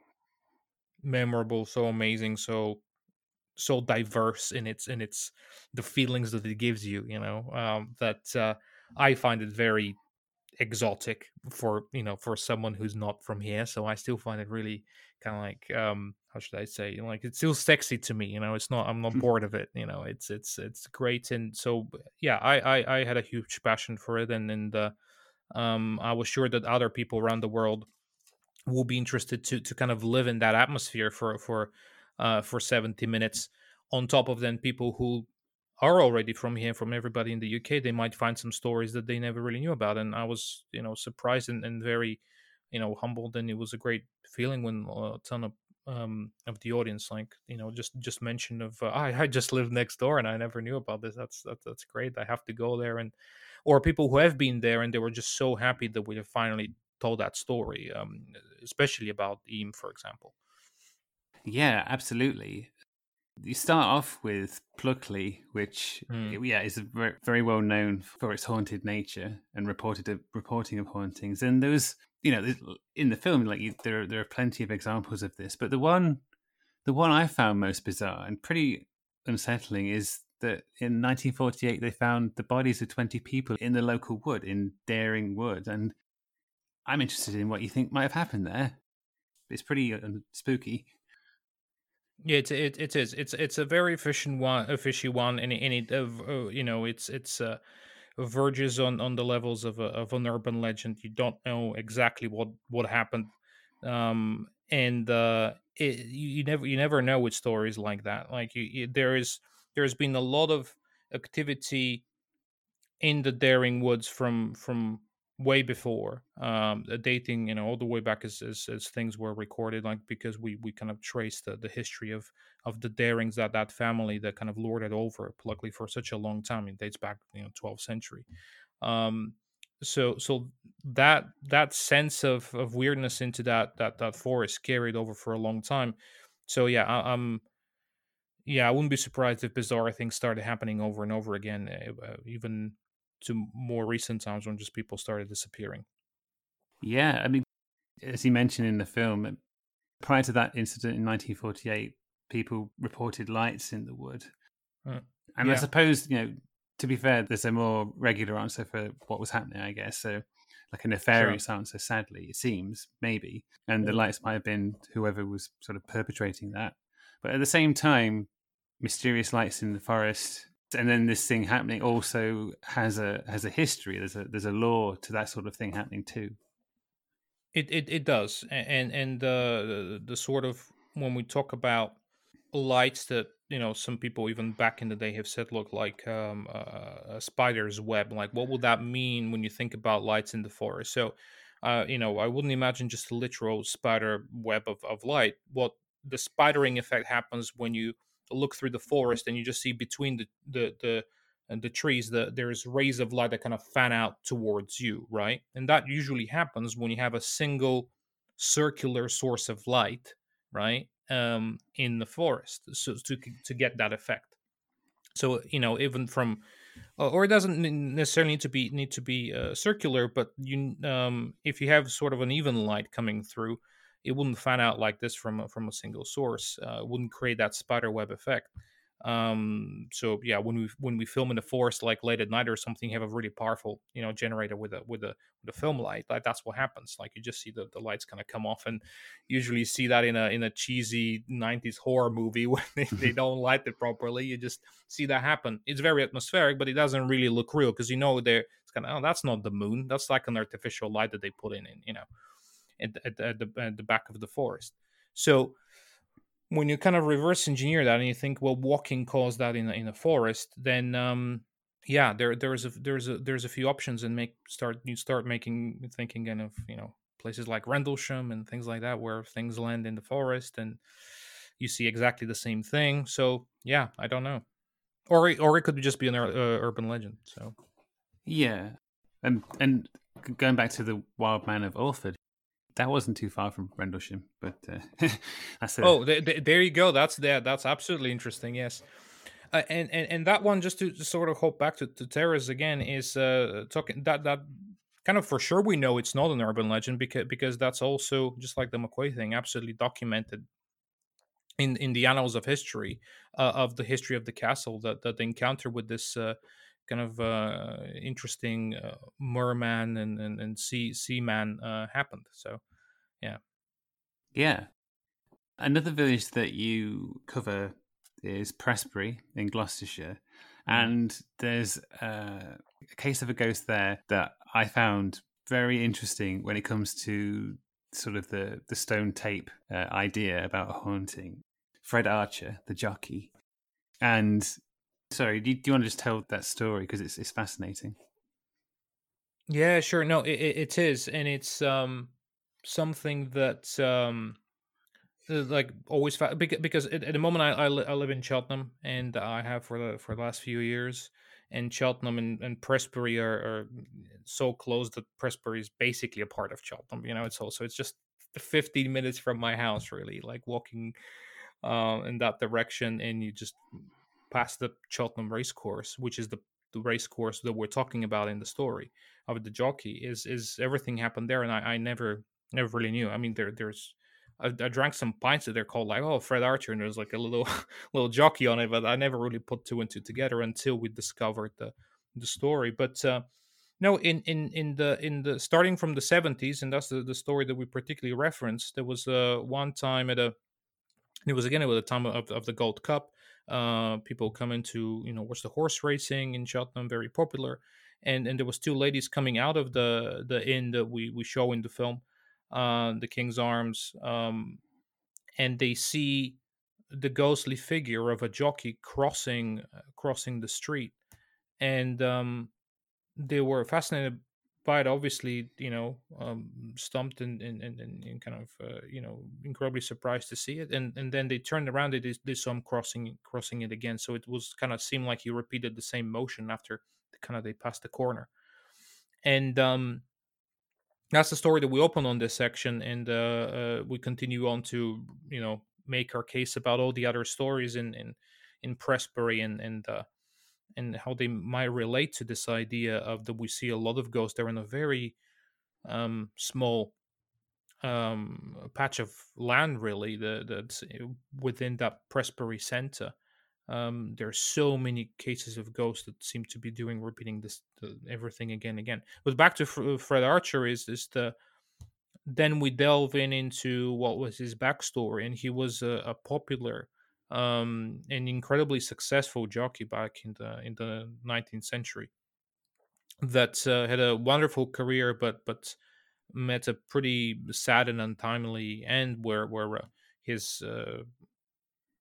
memorable, so amazing, so so diverse in its in its the feelings that it gives you. You know um, that uh, I find it very exotic for you know for someone who's not from here. So I still find it really kind of like um, how should I say like it's still sexy to me. You know, it's not I'm not bored of it. You know, it's it's it's great and so yeah, I I, I had a huge passion for it and and. Uh, um, I was sure that other people around the world will be interested to to kind of live in that atmosphere for for uh, for 70 minutes. On top of then people who are already from here, from everybody in the UK, they might find some stories that they never really knew about. And I was, you know, surprised and, and very, you know, humbled. And it was a great feeling when a ton of um, of the audience, like you know, just just mentioned of uh, I I just lived next door and I never knew about this. That's that's that's great. I have to go there and or people who have been there and they were just so happy that we have finally told that story, um, especially about Eyam, for example. Yeah, absolutely. You start off with Pluckley, which mm. yeah is very, well known for its haunted nature and reported reporting of hauntings. And there was, you know, in the film, like you, there there are plenty of examples of this, but the one the one I found most bizarre and pretty unsettling is that in 1948 they found the bodies of 20 people in the local wood in Dering Wood. And I'm interested in what you think might have happened there. It's pretty uh, spooky. Yeah, it, it it is. It's it's a very fishy one, a fishy one, and, and it uh, you know it's it's uh, verges on on the levels of a, of an urban legend. You don't know exactly what what happened, um, and uh, it, you, you never you never know with stories like that. Like you, you there is there's been a lot of activity in the Dering Woods from from way before um dating you know all the way back as, as, as things were recorded like because we we kind of traced the, the history of of the Derings that that family that kind of lorded over Pluckley for such a long time it dates back you know 12th century. Um so so that that sense of of weirdness into that that that forest carried over for a long time. So yeah I, i'm yeah, I wouldn't be surprised if bizarre things started happening over and over again, uh, even to more recent times when just people started disappearing. Yeah, I mean, as you mentioned in the film, prior to that incident in 1948, people reported lights in the wood. Uh, and yeah. I suppose, you know, to be fair, there's a more regular answer for what was happening, I guess. So, like a nefarious sure. answer, sadly, it seems, maybe. And the lights might have been whoever was sort of perpetrating that. But at the same time, mysterious lights in the forest and then this thing happening also has a has a history. There's a there's a lore to that sort of thing happening too. It it, it does. And and uh, the the sort of when we talk about lights that you know some people even back in the day have said look like um, a spider's web like what would that mean when you think about lights in the forest? So uh, you know i wouldn't imagine just a literal spider web of, of light. What the spidering effect happens when you look through the forest and you just see between the the the and the trees that there's rays of light that kind of fan out towards you right? And that usually happens when you have a single circular source of light right um, in the forest so to to get that effect. So you know even from or it doesn't necessarily need to be need to be uh, circular but you um, if you have sort of an even light coming through it wouldn't fan out like this from a, from a single source uh, wouldn't create that spider web effect. Um so yeah when we when we film in the forest like late at night or something you have a really powerful you know generator with a with a with a film light like that's what happens. Like you just see the, the lights kind of come off and usually you see that in a in a cheesy 90s horror movie when they, they don't light it properly you just see that happen. It's very atmospheric but it doesn't really look real because you know there it's kind of oh that's not the moon that's like an artificial light that they put in, in you know at, at, at the at the back of the forest so when you kind of reverse engineer that and you think, well, walking caused that in in a forest, then um, yeah, there there's a there's a there's a few options and make start you start making thinking kind of you know places like Rendlesham and things like that where things land in the forest and you see exactly the same thing. So yeah, I don't know, or or it could just be an uh, urban legend. So yeah, and and going back to the Wild Man of Orford, that wasn't too far from Rendlesham, but uh, that's it. oh, th- th- there you go. That's there. That's absolutely interesting. Yes, uh, and, and and that one just to, to sort of hop back to, to Terrors again is uh, talking that that kind of for sure we know it's not an urban legend because because that's also just like the McQuay thing, absolutely documented in in the annals of history uh, of the history of the castle that that the encounter with this uh, kind of uh, interesting uh, merman and, and, and sea seaman uh, happened. So, yeah, yeah. Another village that you cover is Prestbury in Gloucestershire, mm. and there's uh, a case of a ghost there that I found very interesting when it comes to sort of the the stone tape uh, idea about haunting. Fred Archer, the jockey, and Sorry, do you, do you want to just tell that story because it's it's fascinating? Yeah, sure. No, it, it is, and it's um something that um uh, like always fa- because at, the moment I, I, live in Cheltenham and I have for the for the last few years and Cheltenham and, and Prestbury are, are so close that Prestbury is basically a part of Cheltenham. You know, it's also it's just 15 minutes from my house, really, like walking uh, in that direction, and you just past the Cheltenham racecourse, which is the the racecourse that we're talking about in the story of the jockey, is is everything happened there, and I, I never never really knew. I mean, there there's I, I, drank some pints that they're called like oh Fred Archer, and there's like a little little jockey on it, but I never really put two and two together until we discovered the the story. But uh, no, in in in the in the starting from the 70s, and that's the, the story that we particularly referenced. There was uh, one time at a it was again at the time of, of the Gold Cup uh, people coming to you know watch the horse racing in Cheltenham, very popular. And and there was two ladies coming out of the the inn that we we show in the film, uh, the King's Arms, um, and they see the ghostly figure of a jockey crossing uh, crossing the street, and um, they were fascinated but obviously, you know, um, stumped and, and, and, and kind of, uh, you know, incredibly surprised to see it. And and then they turned around, they, they saw him crossing crossing it again. So it was kind of seemed like he repeated the same motion after the, kind of they passed the corner. And um, that's the story that we open on this section. And uh, uh, we continue on to, you know, make our case about all the other stories in, in, in Prestbury and, and uh, and how they might relate to this idea of that we see a lot of ghosts there in a very um, small um, patch of land, really, that, that's eh, within that Prestbury center. Um, there are so many cases of ghosts that seem to be doing repeating this the, everything again and again. But back to Fred Archer is is the then we delve in into what was his backstory, and he was a, a popular um, an incredibly successful jockey back in the in the 19th century that uh, had a wonderful career, but but met a pretty sad and untimely end where where uh, his uh,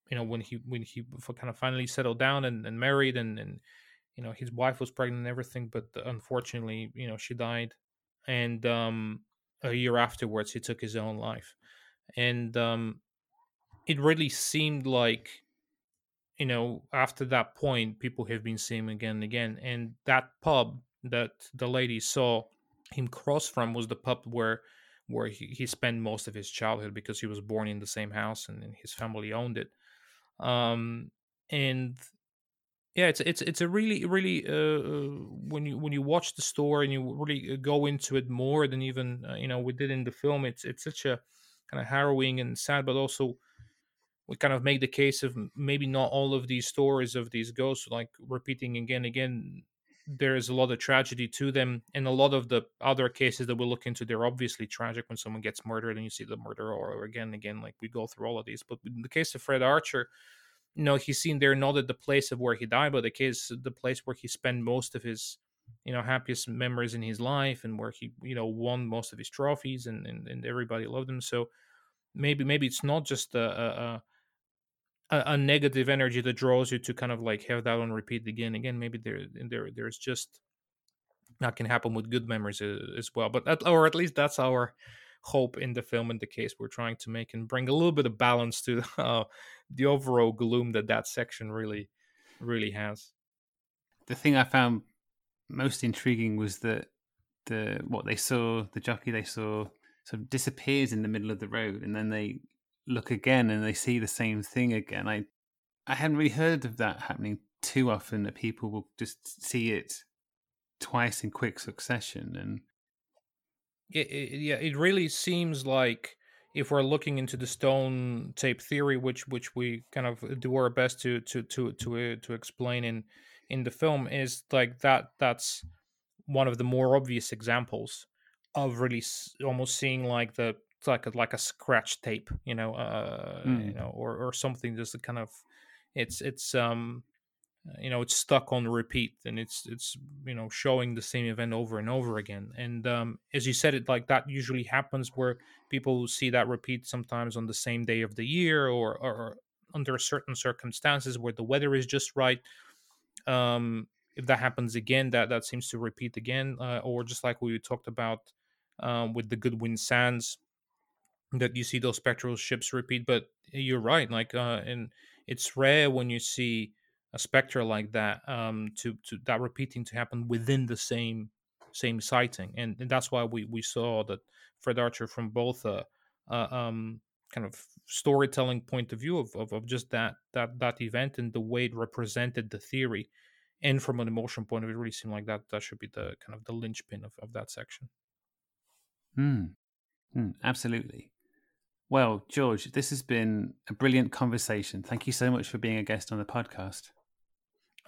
you know when he when he kind of finally settled down and, and married and and you know his wife was pregnant and everything but unfortunately you know she died. And um a year afterwards he took his own life. And um it really seemed like you know after that point people have been seeing again and again and that pub that the lady saw him cross from was the pub where where he, he spent most of his childhood because he was born in the same house and, and his family owned it. Um and yeah it's it's it's a really really uh, uh, when you when you watch the story and you really uh, go into it more than even uh, you know we did in the film it's it's such a kind of harrowing and sad but also we kind of make the case of maybe not all of these stories of these ghosts like repeating again and again there is a lot of tragedy to them and a lot of the other cases that we look into they're obviously tragic when someone gets murdered and you see the murder or again again like we go through all of these but in the case of fred archer you know he's seen there not at the place of where he died but the case the place where he spent most of his you know happiest memories in his life and where he you know won most of his trophies and and, and everybody loved him. So maybe maybe it's not just a, a, a, a negative energy that draws you to kind of like have that on repeat again again maybe there there there's just that can happen with good memories uh, as well but at, or at least that's our hope in the film and the case we're trying to make and bring a little bit of balance to uh, the overall gloom that that section really really has. The thing i found most intriguing was that the what they saw the jockey they saw sort of disappears in the middle of the road and then they look again and they see the same thing again. I i hadn't really heard of that happening too often that people will just see it twice in quick succession and it, it, yeah it really seems like if we're looking into the stone tape theory, which which we kind of do our best to to to to uh, to explain in in the film, is like that that's one of the more obvious examples of really almost seeing like the like a, like a scratch tape, you know, uh, mm. you know, or or something just kind of it's it's um you know it's stuck on repeat and it's it's you know showing the same event over and over again and um as you said it like that usually happens where people see that repeat sometimes on the same day of the year or or under certain circumstances where the weather is just right um if that happens again that that seems to repeat again uh, or just like we talked about um, with the goodwin sands that you see those spectral ships repeat but you're right like uh and it's rare when you see a specter like that um, to to that repeating to happen within the same same sighting, and, and that's why we we saw that Fred Archer from both a, a um, kind of storytelling point of view of, of, of just that that that event and the way it represented the theory, and from an emotion point of view, it really seemed like that that should be the kind of the linchpin of, of that section. Hmm. Mm, absolutely. Well, George, this has been a brilliant conversation. Thank you so much for being a guest on the podcast.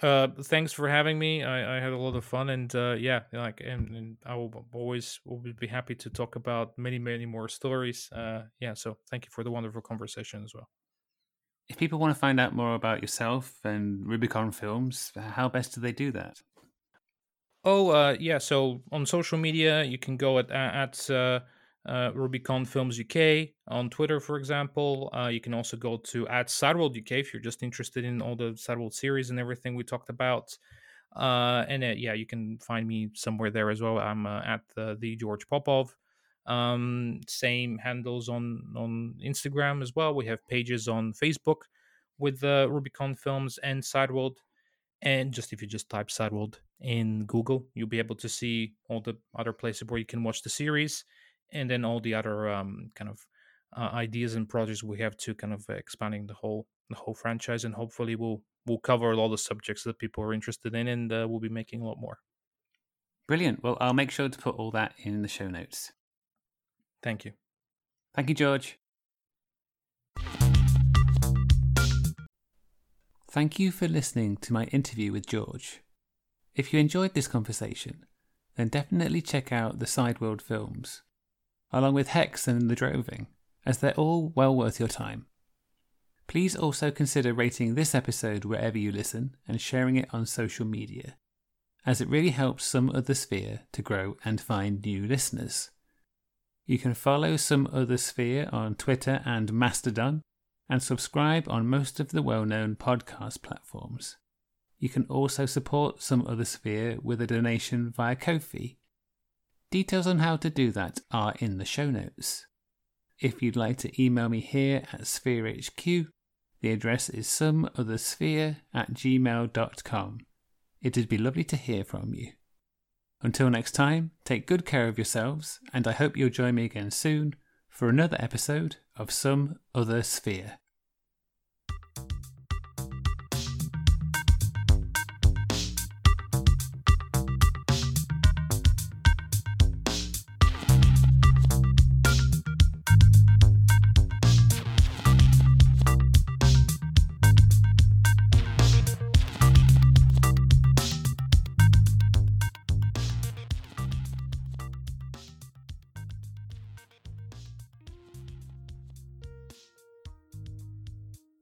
Uh thanks for having me. I i had a lot of fun and uh yeah like and, and i will always will be happy to talk about many many more stories. Uh yeah so thank you for the wonderful conversation as well. If people want to find out more about yourself and rubicon films how best do they do that? Oh uh yeah so on social media you can go at at uh uh, Rubicon Films UK on Twitter, for example. Uh, you can also go to at Sideworld UK if you're just interested in all the Sideworld series and everything we talked about. Uh, and uh, yeah, you can find me somewhere there as well. I'm uh, at the, the George Popov. Um, same handles on on Instagram as well. We have pages on Facebook with uh, Rubicon Films and Sideworld. And just if you just type Sideworld in Google, you'll be able to see all the other places where you can watch the series and then all the other um, kind of uh, ideas and projects we have to kind of expanding the whole the whole franchise and hopefully we'll we'll cover all the subjects that people are interested in and uh, we'll be making a lot more. Brilliant. Well i'll make sure to put all that in the show notes. Thank you. Thank you george. Thank you for listening to my interview with george. If you enjoyed this conversation then definitely check out the sideworld films along with Hex and The Droving, as they're all well worth your time. Please also consider rating this episode wherever you listen and sharing it on social media, as it really helps Some Other Sphere to grow and find new listeners. You can follow Some Other Sphere on Twitter and Mastodon, and subscribe on most of the well known podcast platforms. You can also support Some Other Sphere with a donation via Ko-fi. Details on how to do that are in the show notes. If you'd like to email me here at SphereHQ, the address is someothersphere at gmail.com. It'd be lovely to hear from you. Until next time, take good care of yourselves, and I hope you'll join me again soon for another episode of Some Other Sphere.